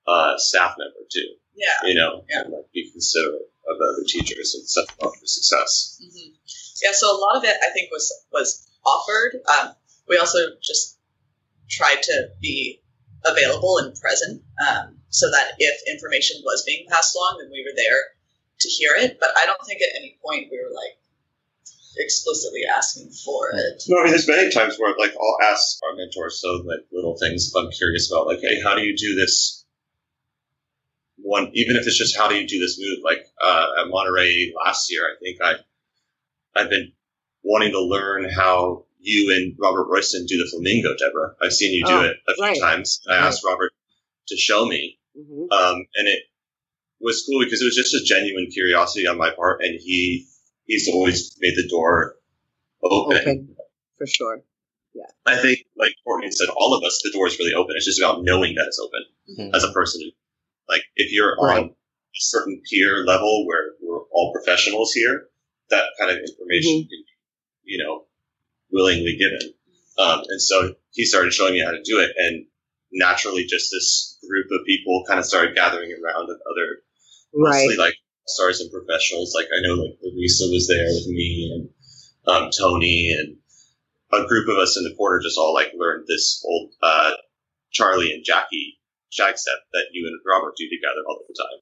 uh, staff member too. yeah. You know, Yeah. and like be considerate of other teachers and set them up for success. hmm Yeah, so a lot of it I think was was offered. Um, we also just tried to be available and present um, so that if information was being passed along, then we were there to hear it. But I don't think at any point we were like explicitly asking for it. No, I mean, there's many times where like I'll ask our mentors so like little things if I'm curious about like, hey, how do you do this? One, even if it's just how do you do this move? Like uh, at Monterey last year, I think I I've been wanting to learn how you and Robert Royston do the flamingo, Deborah. I've seen you do Oh, it a few right. times. I Right. asked Robert to show me, Mhm. um, and it was cool because it was just a genuine curiosity on my part, and he he's always made the door open. Open, for sure. Yeah. I think, like Courtney said, all of us, the door is really open. It's just about knowing that it's open Mhm. as a person. Like, if you're Right. on a certain peer level where we're all professionals here, that kind of information Mm-hmm. can be, you know, willingly given. Um, and so he started showing me how to do it. And naturally, just this group of people kind of started gathering around of other Right. mostly like stars and professionals. Like I know like Lisa was there with me and um, Tony and a group of us in the quarter just all like learned this old uh, Charlie and Jackie shag step that you and Robert do together all the time.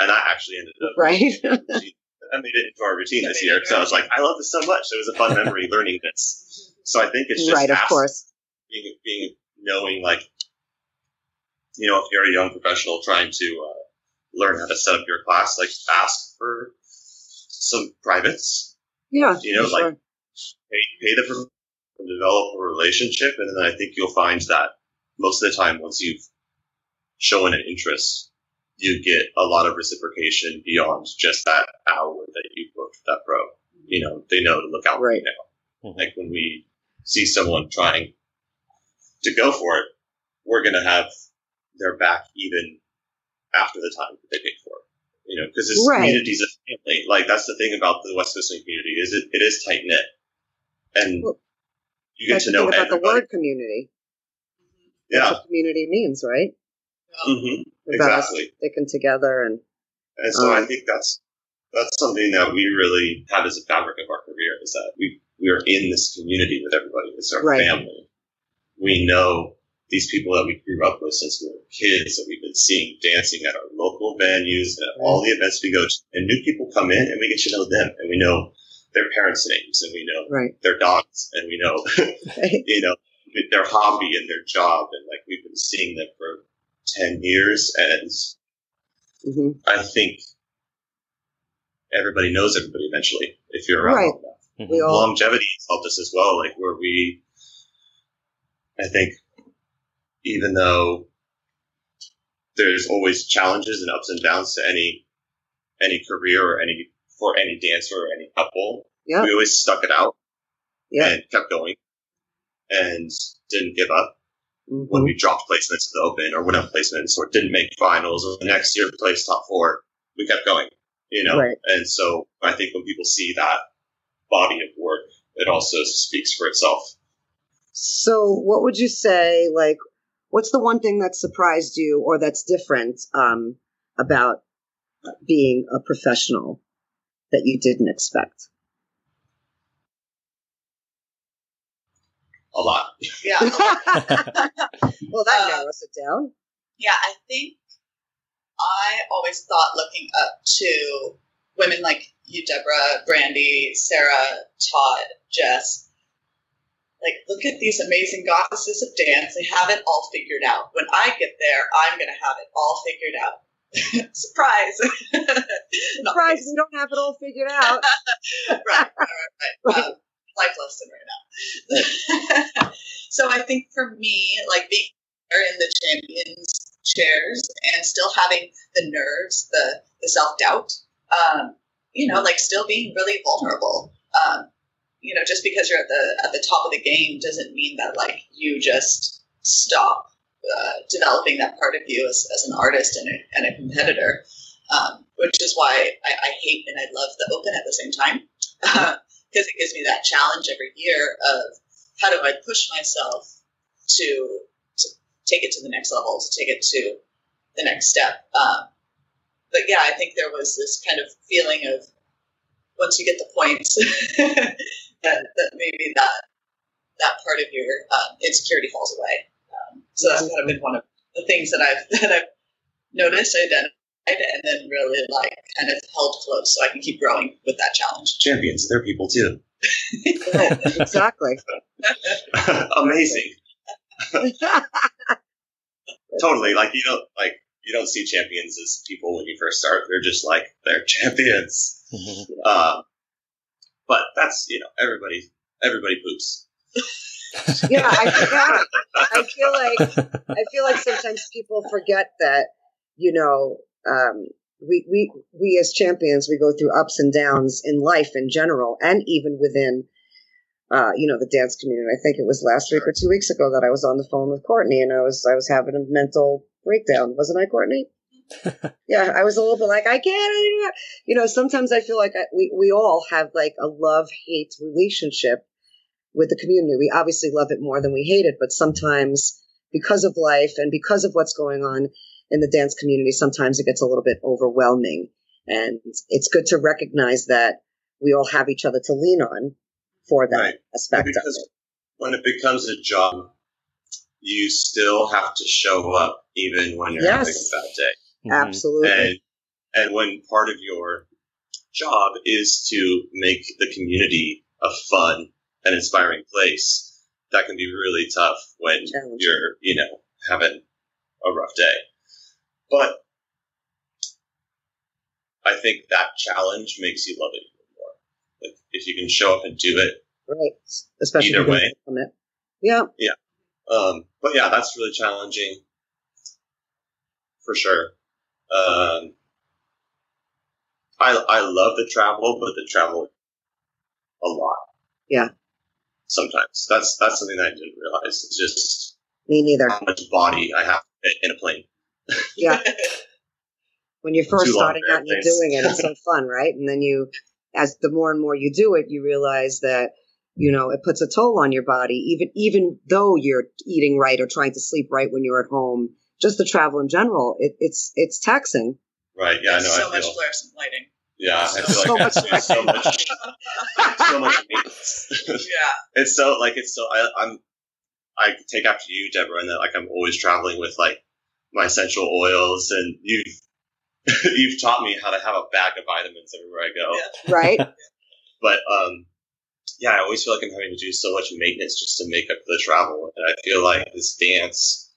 And I actually ended up Right. [laughs] I made it into our routine this year. So I was like, I love this so much. It was a fun memory [laughs] learning this. So I think it's just right, of ask- course. being, being knowing like you know if you're a young professional trying to uh, learn how to set up your class like ask for some privates Yeah. you know, for like- sure. pay, pay them for develop a relationship and then i think you'll find that most of the time once you've shown an interest you get a lot of reciprocation beyond just that hour that you booked with that pro you know they know to look out for you Right. now Mhm. like when we see someone trying to go for it, we're going to have their back even after the time that they paid for it. You know, because this Right. community is a family. Like that's the thing about the West Coast community is it, it is tight knit, and Well, you get to know thing about the word community. That's Yeah, what community means, right? Hmm us exactly. sticking together and And so I Um, think that's that's something that we really have as a fabric of our career is that we we are in this community with everybody. It's our Right. family. We know these people that we grew up with since we were kids that we've been seeing dancing at our local venues and at all the events we go to. And new people come in and we get to know them and we know their parents' names and we know right. their dogs and we know [laughs] [laughs] you know their hobby and their job and like we've been seeing them for ten years and hmm I think everybody knows everybody eventually if you're around Right. long enough. Mhm. All Longevity has helped us as well, like where we, I think, even though there's always challenges and ups and downs to any any career or any for any dancer or any couple, yeah we always stuck it out yeah and kept going and didn't give up mhm. when we dropped placements to the open or went up placements or didn't make finals or the next year placed top four, we kept going, you know? Right. And so I think when people see that body of work, it also speaks for itself. So, what would you say? Like, what's the one thing that surprised you, or that's different um, about being a professional that you didn't expect? A lot. Yeah. [laughs] well, that Uh, narrows it down. Yeah, I think I always thought looking up to women like you, Deborah, Brandy, Sarah, Todd, Jess, like, look at these amazing goddesses of dance. They have it all figured out. When I get there, I'm going to have it all figured out. [laughs] Surprise! [laughs] Surprise! We don't have it all figured out. right, right, right. right. Um, life lesson right now. [laughs] so I think for me, like being in the champions chairs and still having the nerves, the the self doubt, um, you know, like still being really vulnerable. Um, you know, just because you're at the at the top of the game doesn't mean that like you just stop uh, developing that part of you as, as an artist and a, and a competitor. Um, which is why I, I, hate and I love the open at the same time [laughs] because it gives me that challenge every year of how do I push myself to to take it to the next level, to take it to the next step. Um, but yeah, I think there was this kind of feeling of once you get the points, [laughs] that, that maybe that that part of your um, insecurity falls away. Um, so that's kind of been one of the things that I've [laughs] that I've noticed, identified, and then really like kind of held close so I can keep growing with that challenge. Champions, they're people too. [laughs] exactly. [laughs] Amazing. [laughs] totally. Like you don't like you don't see champions as people when you first start. They're just like they're champions. Uh, but that's you know everybody everybody poops. yeah, I forgot. I feel like I feel like sometimes people forget that you know um, we we we as champions we go through ups and downs in life in general and even within uh, you know the dance community. I think it was last week or two weeks ago that I was on the phone with Courtney and I was I was having a mental breakdown, wasn't I, Courtney? [laughs] yeah, I was a little bit like, I can't, you know, sometimes I feel like I, we, we all have like a love hate relationship with the community. We obviously love it more than we hate it, but sometimes because of life and because of what's going on in the dance community, sometimes it gets a little bit overwhelming. And it's good to recognize that we all have each other to lean on for that right. aspect because of it. When it becomes a job, you still have to show up even when you're yes. having a bad day. Mm-hmm. Absolutely. And, and when part of your job is to make the community a fun and inspiring place, that can be really tough when you're, you know, having a rough day. But I think that challenge makes you love it even more. Like if you can show up and do it, right? Especially either way. Yeah. Yeah. Um, but yeah, that's really challenging for sure. Um, I I love the travel, but the travel a lot. Yeah. Sometimes that's that's something that I didn't realize. It's just me neither. How much body I have in a plane. Yeah. [laughs] When you're first starting out and you're doing it, it's so [laughs] fun, right? And then you, as the more and more you do it, you realize that you know it puts a toll on your body even even though you're eating right or trying to sleep right when you're at home just the travel in general it, it's it's taxing. Right yeah i know so I much fluorescent lighting. Yeah so, I feel so like much so much. [laughs] So much yeah. It's so like it's so I, i'm i take after you deborah and that like i'm always traveling with like my essential oils and you've [laughs] you've taught me how to have a bag of vitamins everywhere i go yeah. [laughs] right but um yeah, I always feel like I'm having to do so much maintenance just to make up for the travel. And I feel like this dance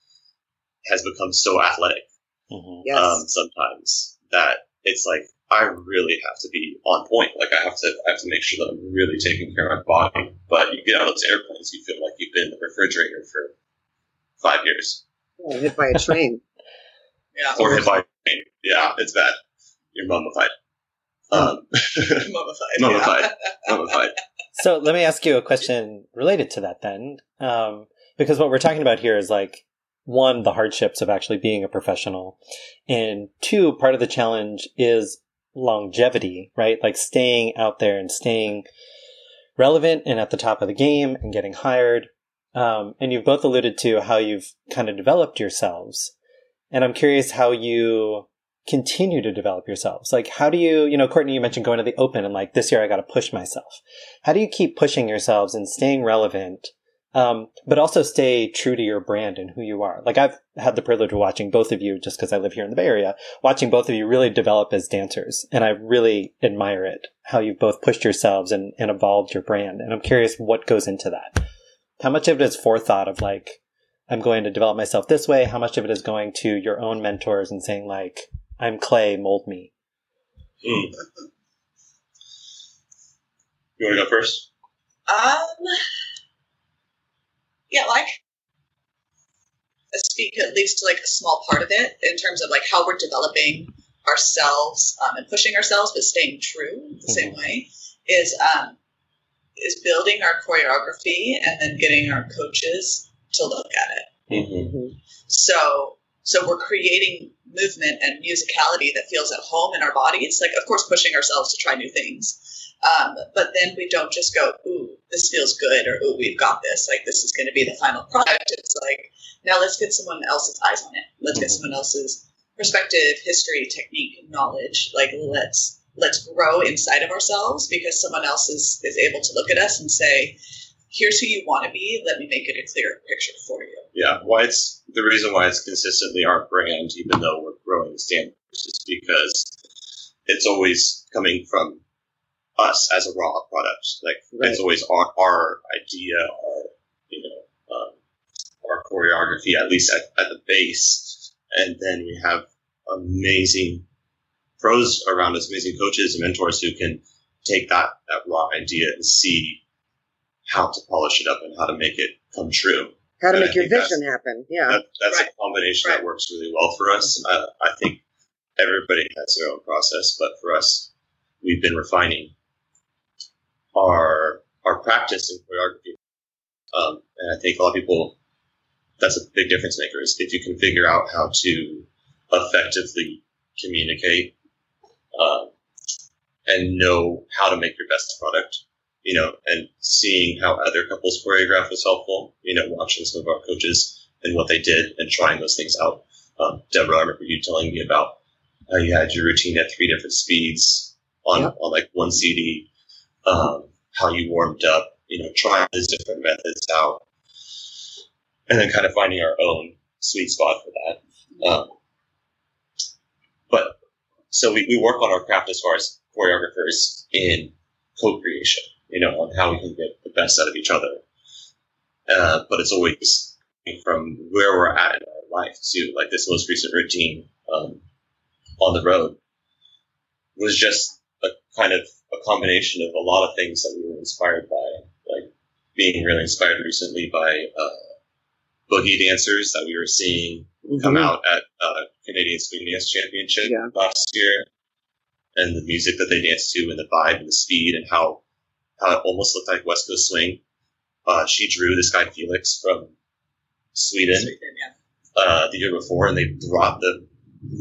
has become so athletic mm-hmm. yes. um, sometimes that it's like I really have to be on point. Like I have to, I have to make sure that I'm really taking care of my body. But you get out of those airplanes, you feel like you've been in the refrigerator for five years. Oh, hit by a train. yeah. Or hit by a train. Yeah, it's bad. You're mummified. Um, mummified. mummified. [laughs] mummified. So let me ask you a question related to that then. Um, because what we're talking about here is like, one, the hardships of actually being a professional. And two, part of the challenge is longevity, right? Like staying out there and staying relevant and at the top of the game and getting hired. Um, and you've both alluded to how you've kind of developed yourselves. And I'm curious how you continue to develop yourselves? Like, how do you, you know, Courtney, you mentioned going to the open and like this year I got to push myself. How do you keep pushing yourselves and staying relevant, um, but also stay true to your brand and who you are? Like, I've had the privilege of watching both of you just because I live here in the Bay Area, watching both of you really develop as dancers. And I really admire it, how you've both pushed yourselves and, and evolved your brand. And I'm curious what goes into that. How much of it is forethought of like, I'm going to develop myself this way? How much of it is going to your own mentors and saying like, I'm clay, mold me? Mm. You want to go first? Um, yeah, like I speak at least like a small part of it in terms of like how we're developing ourselves um, and pushing ourselves, but staying true the mm-hmm. same way is um, is building our choreography and then getting our coaches to look at it. Mm-hmm. So so we're creating movement and musicality that feels at home in our bodies. Like of course pushing ourselves to try new things. Um, but then we don't just go, ooh, this feels good, or ooh, we've got this. Like this is going to be the final product. It's like now let's get someone else's eyes on it. Let's get mm-hmm. someone else's perspective, history, technique, knowledge. Like let's let's grow inside of ourselves because someone else is is able to look at us and say, here's who you want to be. Let me make it a clear picture for you. Yeah, why it's the reason why it's consistently our brand, even though we're growing the standards, is because it's always coming from us as a raw product. Like right. it's always our, our idea, our you know, um, our choreography, at least at, at the base, and then we have amazing pros around us, amazing coaches and mentors who can take that that raw idea and see how to polish it up and how to make it come true. How to and make your vision happen. Yeah. That, that's right. a combination right. that works really well for us. Uh, I think everybody has their own process, but for us, we've been refining our our practice in choreography. Um, and I think a lot of people, that's a big difference maker is if you can figure out how to effectively communicate uh, and know how to make your best product, you know, and seeing how other couples choreograph was helpful, you know, watching some of our coaches and what they did and trying those things out. Um, Deborah, I remember you telling me about how you had your routine at three different speeds on, yep. on like one CD um, how you warmed up, you know, trying these different methods out, and then kind of finding our own sweet spot for that. Um, but so we, we work on our craft as far as choreographers in co-creation, you know, on how we can get the best out of each other. Uh, but it's always from where we're at in our life too. Like this most recent routine um, on the road was just a kind of a combination of a lot of things that we were inspired by, like being really inspired recently by uh, boogie dancers that we were seeing mm-hmm. come out at uh, Canadian Swing Dance Championship yeah. last year, and the music that they danced to, and the vibe, and the speed, and how how it almost looked like West Coast swing. Uh, she drew this guy Felix from Sweden, Sweden yeah. uh, the year before, and they brought the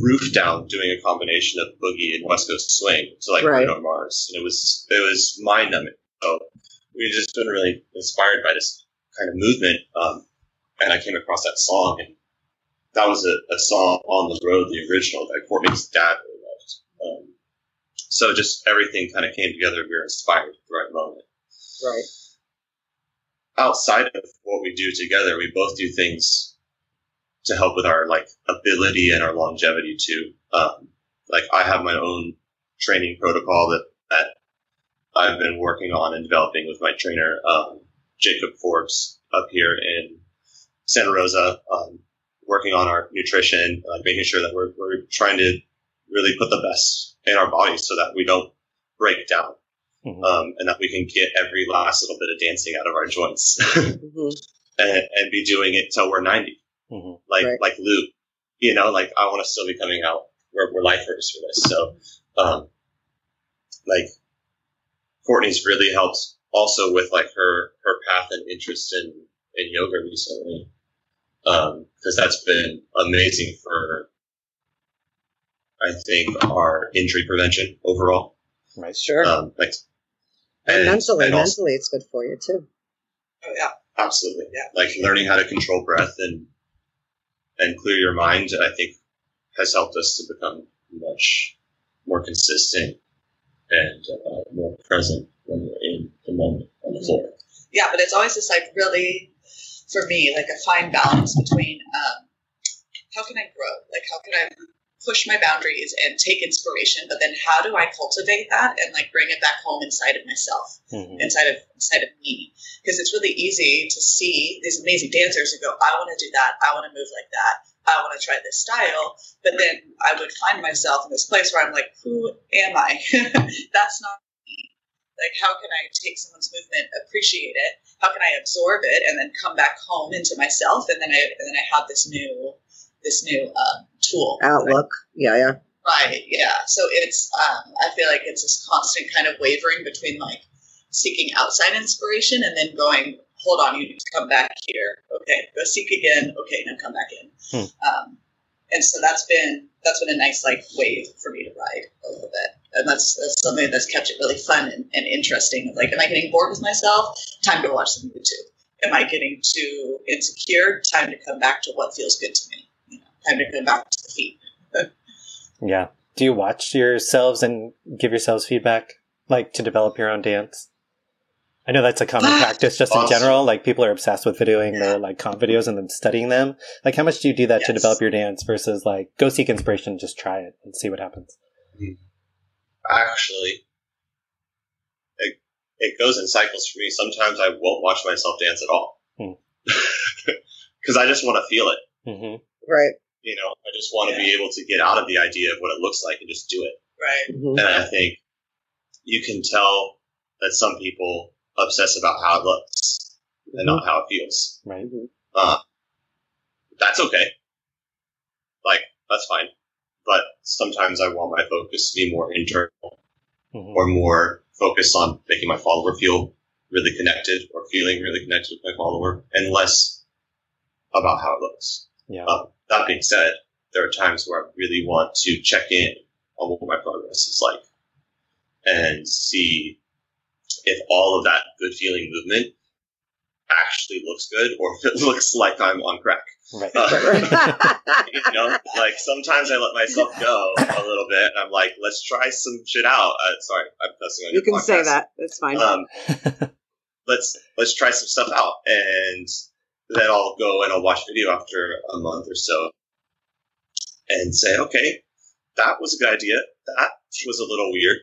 roof down doing a combination of boogie and West Coast swing to like right. Bruno Mars, and it was it was mind numbing. So we've just been really inspired by this kind of movement, um, and I came across that song, and that was a, a, song on the road, the original that Courtney's dad really loved. Um, so just everything kind of came together. We were inspired at the right moment. Right. Outside of what we do together, we both do things to help with our like ability and our longevity too. Um, like I have my own training protocol that, that I've been working on and developing with my trainer, um, Jacob Forbes up here in Santa Rosa, um, working on our nutrition, like making sure that we're, we're trying to really put the best in our bodies so that we don't break down. Mm-hmm. Um, and that we can get every last little bit of dancing out of our joints [laughs] mm-hmm. and, and, be doing it till we're 90 mm-hmm. like right. like Lou, You know, like I want to still be coming out. We're, we're lifers for this, so um, like Courtney's really helped also with like her her path and interest in in yoga recently because um, that's been amazing for I think our injury prevention overall. Right, sure. Um, like and, and mentally, and also, mentally, it's good for you too. Oh yeah, absolutely. Yeah, like learning how to control breath and and clear your mind, I think has helped us to become much more consistent and uh, more present when we're in the moment on the floor. Yeah, but it's always just like really, for me, like a fine balance between um, how can I grow? Like, how can I push my boundaries and take inspiration, but then how do I cultivate that and like bring it back home inside of myself, Mhm. inside of inside of me? Because it's really easy to see these amazing dancers and go, I want to do that, I want to move like that, I want to try this style. But then I would find myself in this place where I'm like, who am I? [laughs] That's not me. Like, how can I take someone's movement, appreciate it? How can I absorb it and then come back home into myself? And then I and then I have this new this new um, tool Outlook. Yeah, yeah. Right. Yeah. So it's um, I feel like it's this constant kind of wavering between like seeking outside inspiration and then going, hold on, you need to come back here. Okay, go seek again. Okay, now come back in. Um, and so that's been that's been a nice like wave for me to ride a little bit, and that's that's something that's kept it really fun and, and interesting. Like, am I getting bored with myself? Time to watch some YouTube. Am I getting too insecure? Time to come back to what feels good to me. You know, time to come back to the feet. [laughs] Yeah. Do you watch yourselves and give yourselves feedback, like to develop your own dance? I know that's a common practice just in general. Like people are obsessed with videoing their like comp videos and then studying them. Like how much do you do that to develop your dance versus like go seek inspiration, just try it and see what happens? Actually, it, it goes in cycles for me. Sometimes I won't watch myself dance at all Hmm. [laughs] because I just want to feel it. hmm Right. You know, I just want to be able to get out of the idea of what it looks like and just do it. Right. Mhm. And I think you can tell that some people obsess about how it looks and not how it feels. Right. Uh, that's okay. Like, that's fine. But sometimes I want my focus to be more internal hmm or more focused on making my follower feel really connected or feeling really connected with my follower and less about how it looks. Yeah. Um, that being said, there are times where I really want to check in on what my progress is like and see if all of that good feeling movement actually looks good or [laughs] if it looks like I'm on crack. Right. Uh, [laughs] you know, like sometimes I let myself go a little bit and I'm like, let's try some shit out. Uh, sorry, I'm cussing on you your can say that. It's fine. Um, let's let's try some stuff out, and then I'll go and I'll watch video after a month or so, and say, okay, that was a good idea. That was a little weird.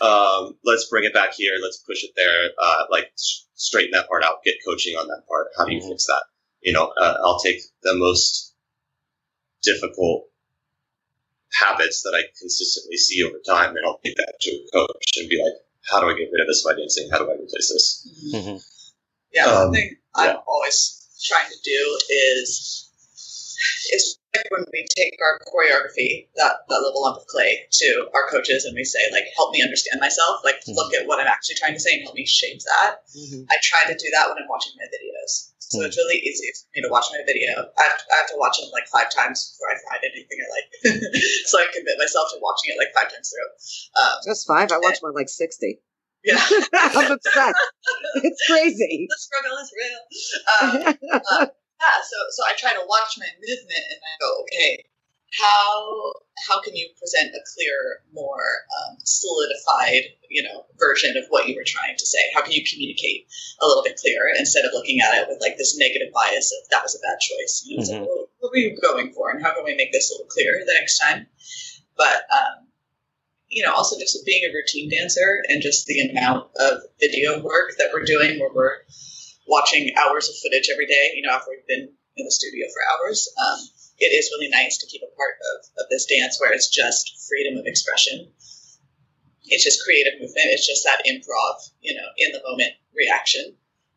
Um, let's bring it back here. Let's push it there. Uh, like s- straighten that part out. Get coaching on that part. How do you Mhm. fix that? You know, uh, I'll take the most difficult habits that I consistently see over time, and I'll take that to a coach and be like, how do I get rid of this by dancing? How do I replace this? hmm Yeah, Um, one thing I'm always trying to do is is like when we take our choreography, that, that little lump of clay, to our coaches and we say, like, help me understand myself, like, Mhm. look at what I'm actually trying to say and help me shape that. Mhm. I try to do that when I'm watching my videos. So Mhm. it's really easy for me to watch my video. I have, I have to watch them like five times before I find anything I like. [laughs] so I commit myself to watching it like five times through. Um, That's five. I watch one like 60. yeah, [laughs] I'm obsessed. It's crazy. [laughs] the struggle is real. Um, yeah so so i try to watch my movement and i go okay how how can you present a clearer more um, solidified you know version of what you were trying to say? How can you communicate a little bit clearer instead of looking at it with like this negative bias of that was a bad choice? You know, like, Mhm. well, what were you going for and how can we make this a little clearer the next time? But um, you know also just being a routine dancer and just the amount of video work that we're doing where we're watching hours of footage every day, you know, after we've been in the studio for hours, um, it is really nice to keep a part of, of this dance where it's just freedom of expression. It's just creative movement. It's just that improv, you know, in the moment reaction.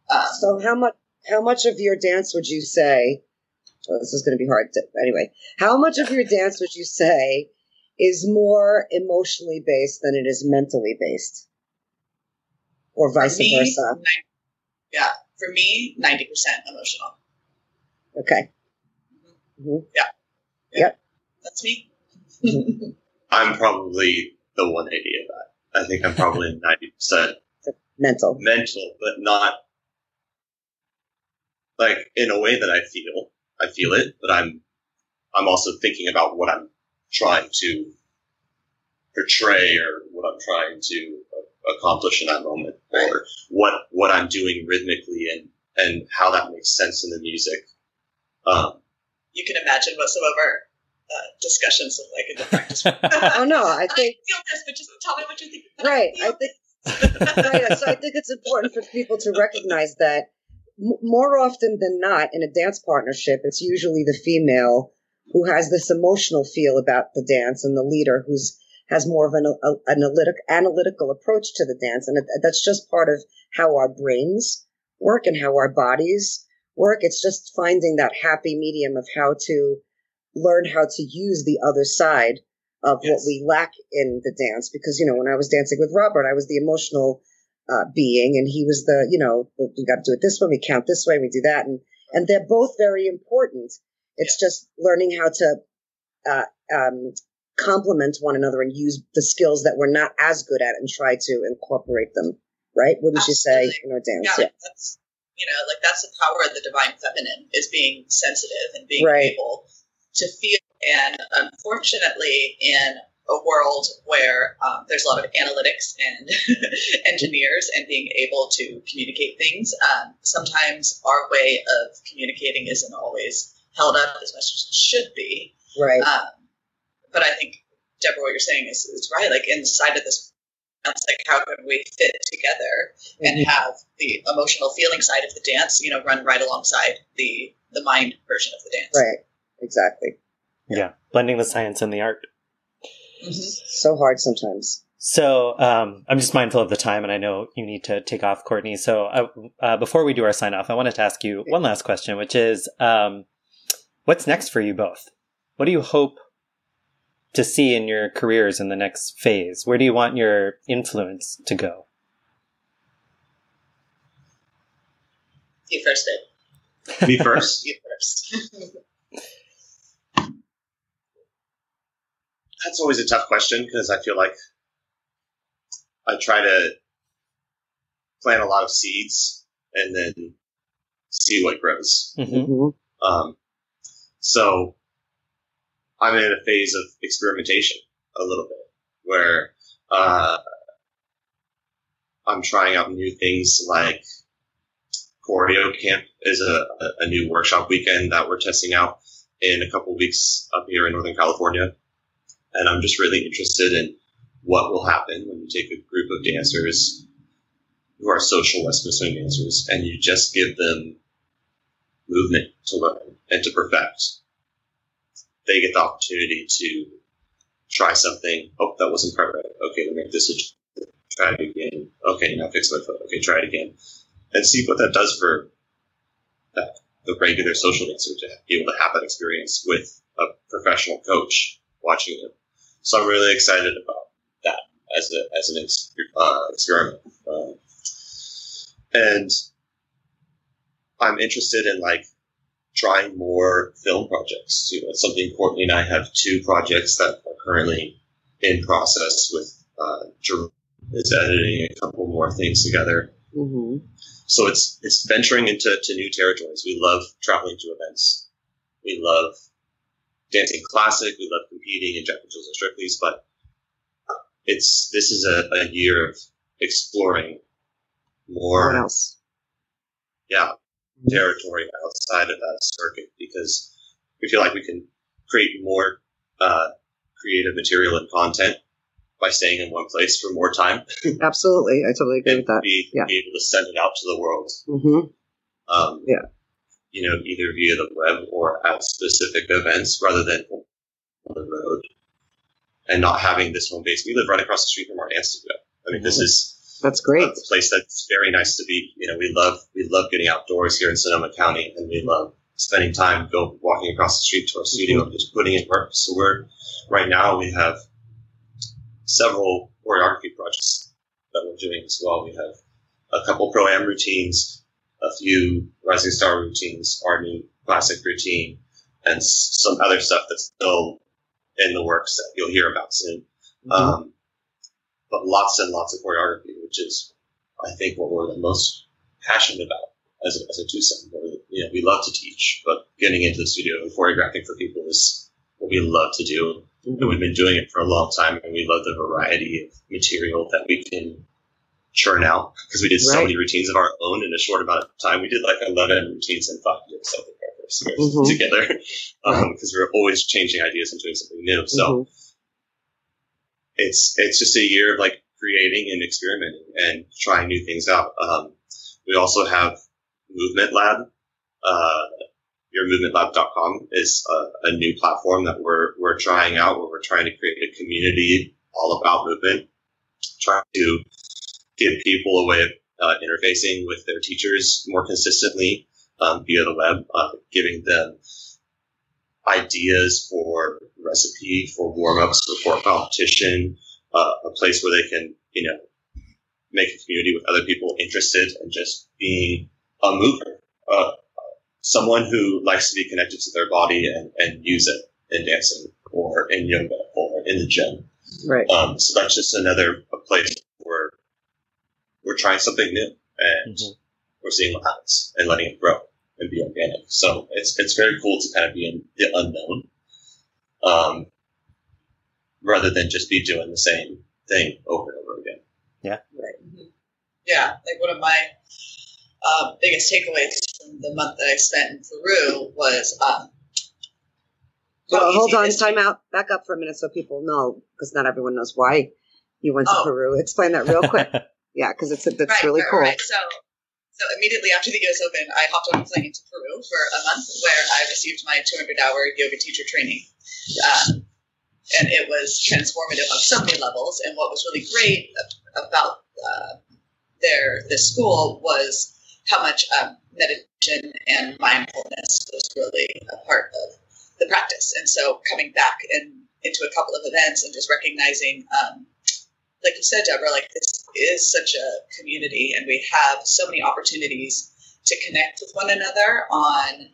Um, So how much how much of your dance would you say? Well, this is going to be hard. To, anyway, how much of your dance would you say is more emotionally based than it is mentally based, or vice me, versa? yeah, for me, 90% emotional. Okay. Mhm. Yeah. Yep. That's me. I'm probably the 180 of that. I think I'm probably [laughs] 90% Mental. mental, but not like in a way that I feel. I feel it, but I'm I'm also thinking about what I'm trying to portray or what I'm trying to accomplish in that moment, or what what I'm doing rhythmically and and how that makes sense in the music. Um, You can imagine what some of our uh, discussions of like in the practice. [laughs] oh no, I think I feel this, but just tell me what you think. right. I think [laughs] right, so I think it's important for people to recognize that m- more often than not in a dance partnership, it's usually the female who has this emotional feel about the dance and the leader who's has more of an a, analytic, analytical approach to the dance. And it, that's just part of how our brains work and how our bodies work. It's just finding that happy medium of how to learn how to use the other side of yes. what we lack in the dance. Because, you know, when I was dancing with Robert, I was the emotional uh, being and he was the, you know, we got to do it this way, we count this way, we do that. And, and they're both very important. It's yeah. just learning how to, uh, um, complement one another and use the skills that we're not as good at and try to incorporate them. Right? Wouldn't Absolutely. you say in our dance? Yeah, yeah. That's, you know, like that's the power of the divine feminine is being sensitive and being right. able to feel. And unfortunately, in a world where um, there's a lot of analytics and [laughs] engineers and being able to communicate things, um, sometimes our way of communicating isn't always held up as much as it should be. Right. Um, but I think Deborah, what you're saying is, is right. Like inside of this, it's like how can we fit together and mm-hmm. have the emotional feeling side of the dance, you know, run right alongside the the mind version of the dance. Right. Exactly. Yeah, blending the science and the art. Mm-hmm. So hard sometimes. So um, I'm just mindful of the time, and I know you need to take off, Courtney. So uh, uh, before we do our sign off, I wanted to ask you one last question, which is, um, what's next for you both? What do you hope to see in your careers in the next phase? Where do you want your influence to go? You first, Dave. Me first. [laughs] you first. [laughs] That's always a tough question because I feel like I try to plant a lot of seeds and then see what grows. Mm-hmm. mm-hmm. Um, so I'm in a phase of experimentation a little bit where uh, I'm trying out new things like choreo camp is a, a, new workshop weekend that we're testing out in a couple weeks up here in Northern California. And I'm just really interested in what will happen when you take a group of dancers who are social West Coast swing dancers and you just give them movement to learn and to perfect they get the opportunity to try something. Oh, that wasn't quite right. Okay, let me make this try it again. Okay, now fix my foot. Okay, try it again. And see what that does for that, the regular social dancer to be able to have that experience with a professional coach watching them. So I'm really excited about that as a as an uh, experiment. Um, and I'm interested in like trying more film projects too. That's something Courtney and I have two projects that are currently in process with uh, Jerome is editing a couple more things together. Mm-hmm. So it's it's venturing into to new territories. We love traveling to events. We love dancing classic. We love competing in Jack and Jills and Strictly's. But it's this is a, a year of exploring more. What else? Yeah, territory outside of that circuit because we feel like we can create more uh, creative material and content by staying in one place for more time. [laughs] Absolutely, I totally agree with that. Be, yeah. be able to send it out to the world. Mm-hmm. Um, yeah, you know, either via the web or at specific events, rather than on the road, and not having this home base. We live right across the street from our studio. I mean, mm-hmm. this is that's great. A place that's very nice to be. You know, we love we love getting outdoors here in Sonoma County, and we love spending time go walking across the street to our studio and just putting in work. So we're right now we have several choreography projects that we're doing as well. We have a couple pro am routines, a few rising star routines, our new classic routine, and some other stuff that's still in the works that you'll hear about soon. Mm-hmm. Um, but lots and lots of choreography, which is, I think, what we're the most passionate about as a, as a twosome. You know, we love to teach, but getting into the studio and choreographing for people is what we love to do. Mm-hmm. And we've been doing it for a long time, and we love the variety of material that we can churn out because we did right. so many routines of our own in a short amount of time. We did like 11 routines in five years, something like years Mhm. together [laughs] because we're always changing ideas and doing something new. So Mhm. it's it's just a year of like creating and experimenting and trying new things out. Um, we also have Movement Lab. Uh, yourmovementlab.com is a, a new platform that we're we're trying out where we're trying to create a community all about movement, trying to give people a way of uh, interfacing with their teachers more consistently um, via the web, uh, giving them ideas for recipe, for warm ups for competition, uh, a place where they can, you know, make a community with other people interested in just being a mover, uh, someone who likes to be connected to their body and, and use it in dancing or in yoga or in the gym. Right. Um, so that's just another a place where we're trying something new and Mhm. we're seeing what happens and letting it grow and be organic. So it's it's very cool to kind of be in the unknown, um, rather than just be doing the same thing over and over again. Yeah, right. Yeah. like one of my uh, biggest takeaways from the month that I spent in Peru was um, how Well, hold on, is to- time out, back up for a minute so people know, because not everyone knows why you went to Oh. Peru. Explain that real quick. [laughs] yeah, because it's that's right, really right, cool. Right. So, so immediately after the U.S. Open, I hopped on a plane to Peru for a month, where I received my 200-hour yoga teacher training, um, and it was transformative on so many levels. And what was really great about uh, their this school was how much um, meditation and mindfulness was really a part of the practice. And so, coming back and into a couple of events and just recognizing. Um, like you said, Deborah, like this is such a community, and we have so many opportunities to connect with one another on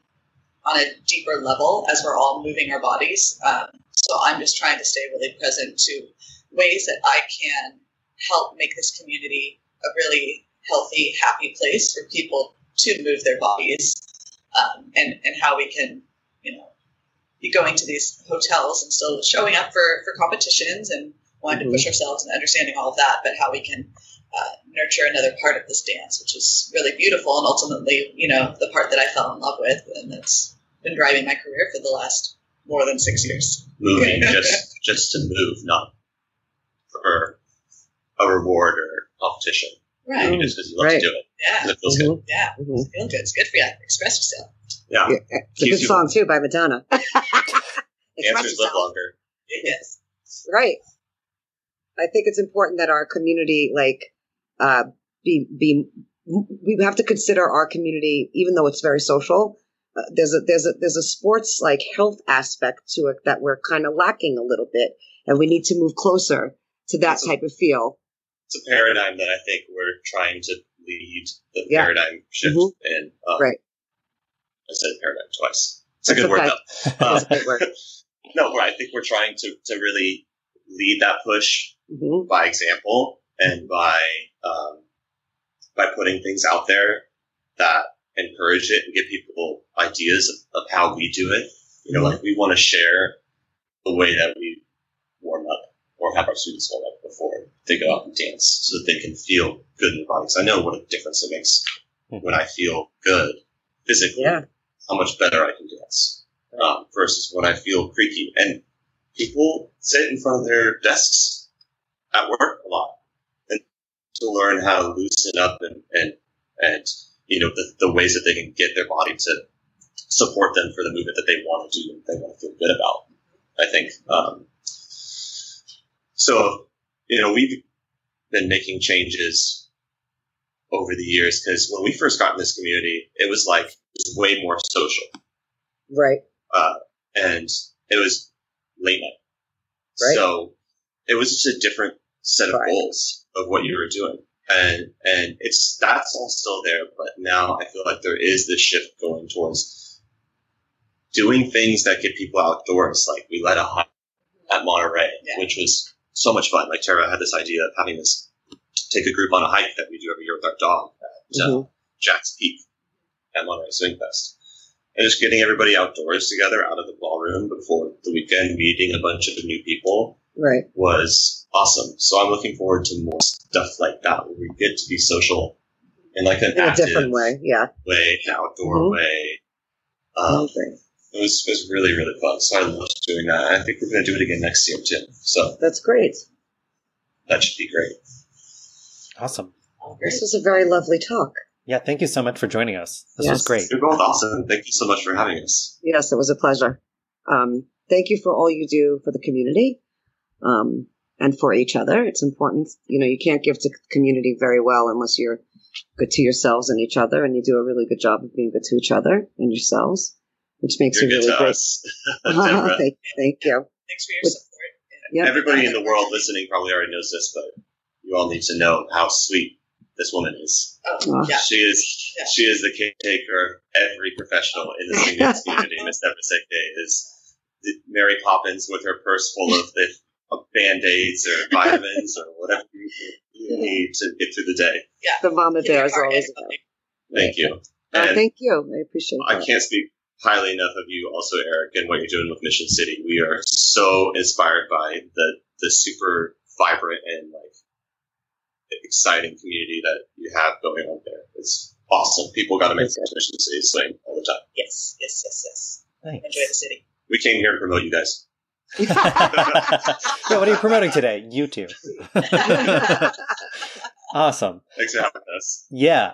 on a deeper level as we're all moving our bodies. Um, so I'm just trying to stay really present to ways that I can help make this community a really healthy, happy place for people to move their bodies, um, and and how we can, you know, be going to these hotels and still showing up for for competitions and wanting to push ourselves and understanding all of that, but how we can uh, nurture another part of this dance, which is really beautiful and ultimately, you know, the part that I fell in love with and that's been driving my career for the last more than six years. Moving just just to move, not for a reward or competition. Right. Moving just because you love Right. to do it. Yeah. 'cause it feels good. Mhm, Yeah. mhm. Feel good. It's good for you. Express yourself. Yeah. Yeah, It's a good you- song too by Madonna. [laughs] Express Dancers live longer. Yes. Right. I think it's important that our community, like, uh, be be. We have to consider our community, even though it's very social. Uh, there's a there's a there's a sports like health aspect to it that we're kind of lacking a little bit, and we need to move closer to that a- type of feel. It's a paradigm that I think we're trying to lead the Yeah. paradigm shift Mhm. in. Um, Right. I said paradigm twice. It's a That's good word okay. though. Uh, a great word. [laughs] no, I think we're trying to, to really lead that push hmm by example and by um, by putting things out there that encourage it and give people ideas of, of how we do it. You know, like we want to share the way that we warm up or have our students warm up before they go out and dance, so that they can feel good in their bodies. I know what a difference it makes when I feel good physically. Yeah. How much better I can dance um, versus when I feel creaky. And people sit in front of their desks at work a lot and to learn how to loosen up and, and, and you know, the, the ways that they can get their body to support them for the movement that they want to do and they want to feel good about. I think. Um, so, you know, we've been making changes over the years because when we first got in this community, it was like, it was way more social Right. uh, and it was late night. Right. So it was just a different set of Right. goals of what you were doing. And and it's that's all still there, but now I feel like there is this shift going towards doing things that get people outdoors. Like we led a hike at Monterey, Yeah. which was so much fun. Like Tara had this idea of having this take a group on a hike that we do every year with our dog at uh, Mhm. Jack's Peak at Monterey Swing Fest. And just getting everybody outdoors together out of the ballroom before the weekend, meeting a bunch of new people Right. was awesome. So I'm looking forward to more stuff like that where we get to be social in like an In a active different way. Yeah. way, an outdoor Mhm. way. Um, it was it was really really fun. So I loved doing that. I think we're going to do it again next year too. So That's great. that should be great. Awesome. This was a very lovely talk. Yeah, thank you so much for joining us. This Yes. was great. You're both awesome. Thank you so much for having us. Yes, it was a pleasure. Um, thank you for all you do for the community um, and for each other. It's important. You know, you can't give to the community very well unless you're good to yourselves and each other, and you do a really good job of being good to each other and yourselves, which makes You're you good really great. us. [laughs] [laughs] Deborah. thank, thank you. Thanks for your With- support. Yep. Everybody in the world listening probably already knows this, but you all need to know how sweet this woman is. Oh, yeah. She is Yeah. she is the caretaker of every professional in the singing [laughs] community. Miss Deborah Szekely Mary Poppins with her purse full of, the, of band aids or vitamins or whatever you, you need to get through the day. Yeah. The mama bear is always and Thank you. Uh, thank you. I appreciate it. I that. can't speak highly enough of you, also Eric, and what you're doing with Mission City. We are so inspired by the the super vibrant and like exciting community that you have going on there. It's awesome. People got to make Okay. Mission City swing all the time. Yes, yes, yes, yes. Thanks. Enjoy the city. We came here to promote you guys. Yeah, what are you promoting today? YouTube. [laughs] awesome. Thanks for having us. Yeah.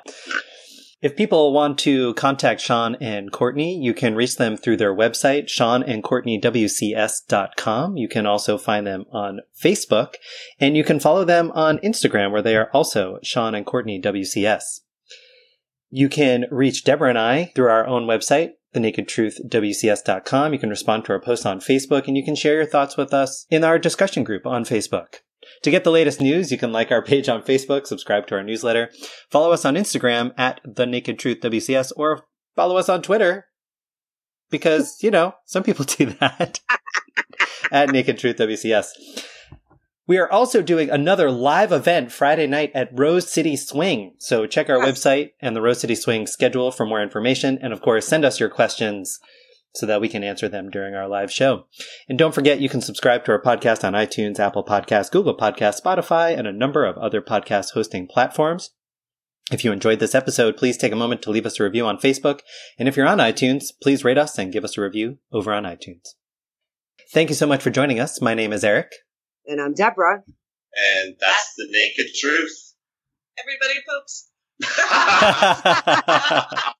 If people want to contact Sean and Courtney, you can reach them through their website, seanandcourtneywcs.com. You can also find them on Facebook, and you can follow them on Instagram, where they are also Sean and Courtney WCS. You can reach Deborah and I through our own website, thenakedtruthwcs.com. You can respond to our posts on Facebook, and you can share your thoughts with us in our discussion group on Facebook. To get the latest news, you can like our page on Facebook, subscribe to our newsletter, follow us on Instagram at The Naked Truth WCS, or follow us on Twitter because, you know, some people [laughs] do that [laughs] at Naked Truth WCS. We are also doing another live event Friday night at Rose City Swing. So check our website and the Rose City Swing schedule for more information. And of course, send us your questions so that we can answer them during our live show. And don't forget, you can subscribe to our podcast on iTunes, Apple Podcasts, Google Podcasts, Spotify, and a number of other podcast hosting platforms. If you enjoyed this episode, please take a moment to leave us a review on Facebook. And if you're on iTunes, please rate us and give us a review over on iTunes. Thank you so much for joining us. My name is Eric. And I'm Deborah. And that's the naked truth. Everybody poops. [laughs] [laughs]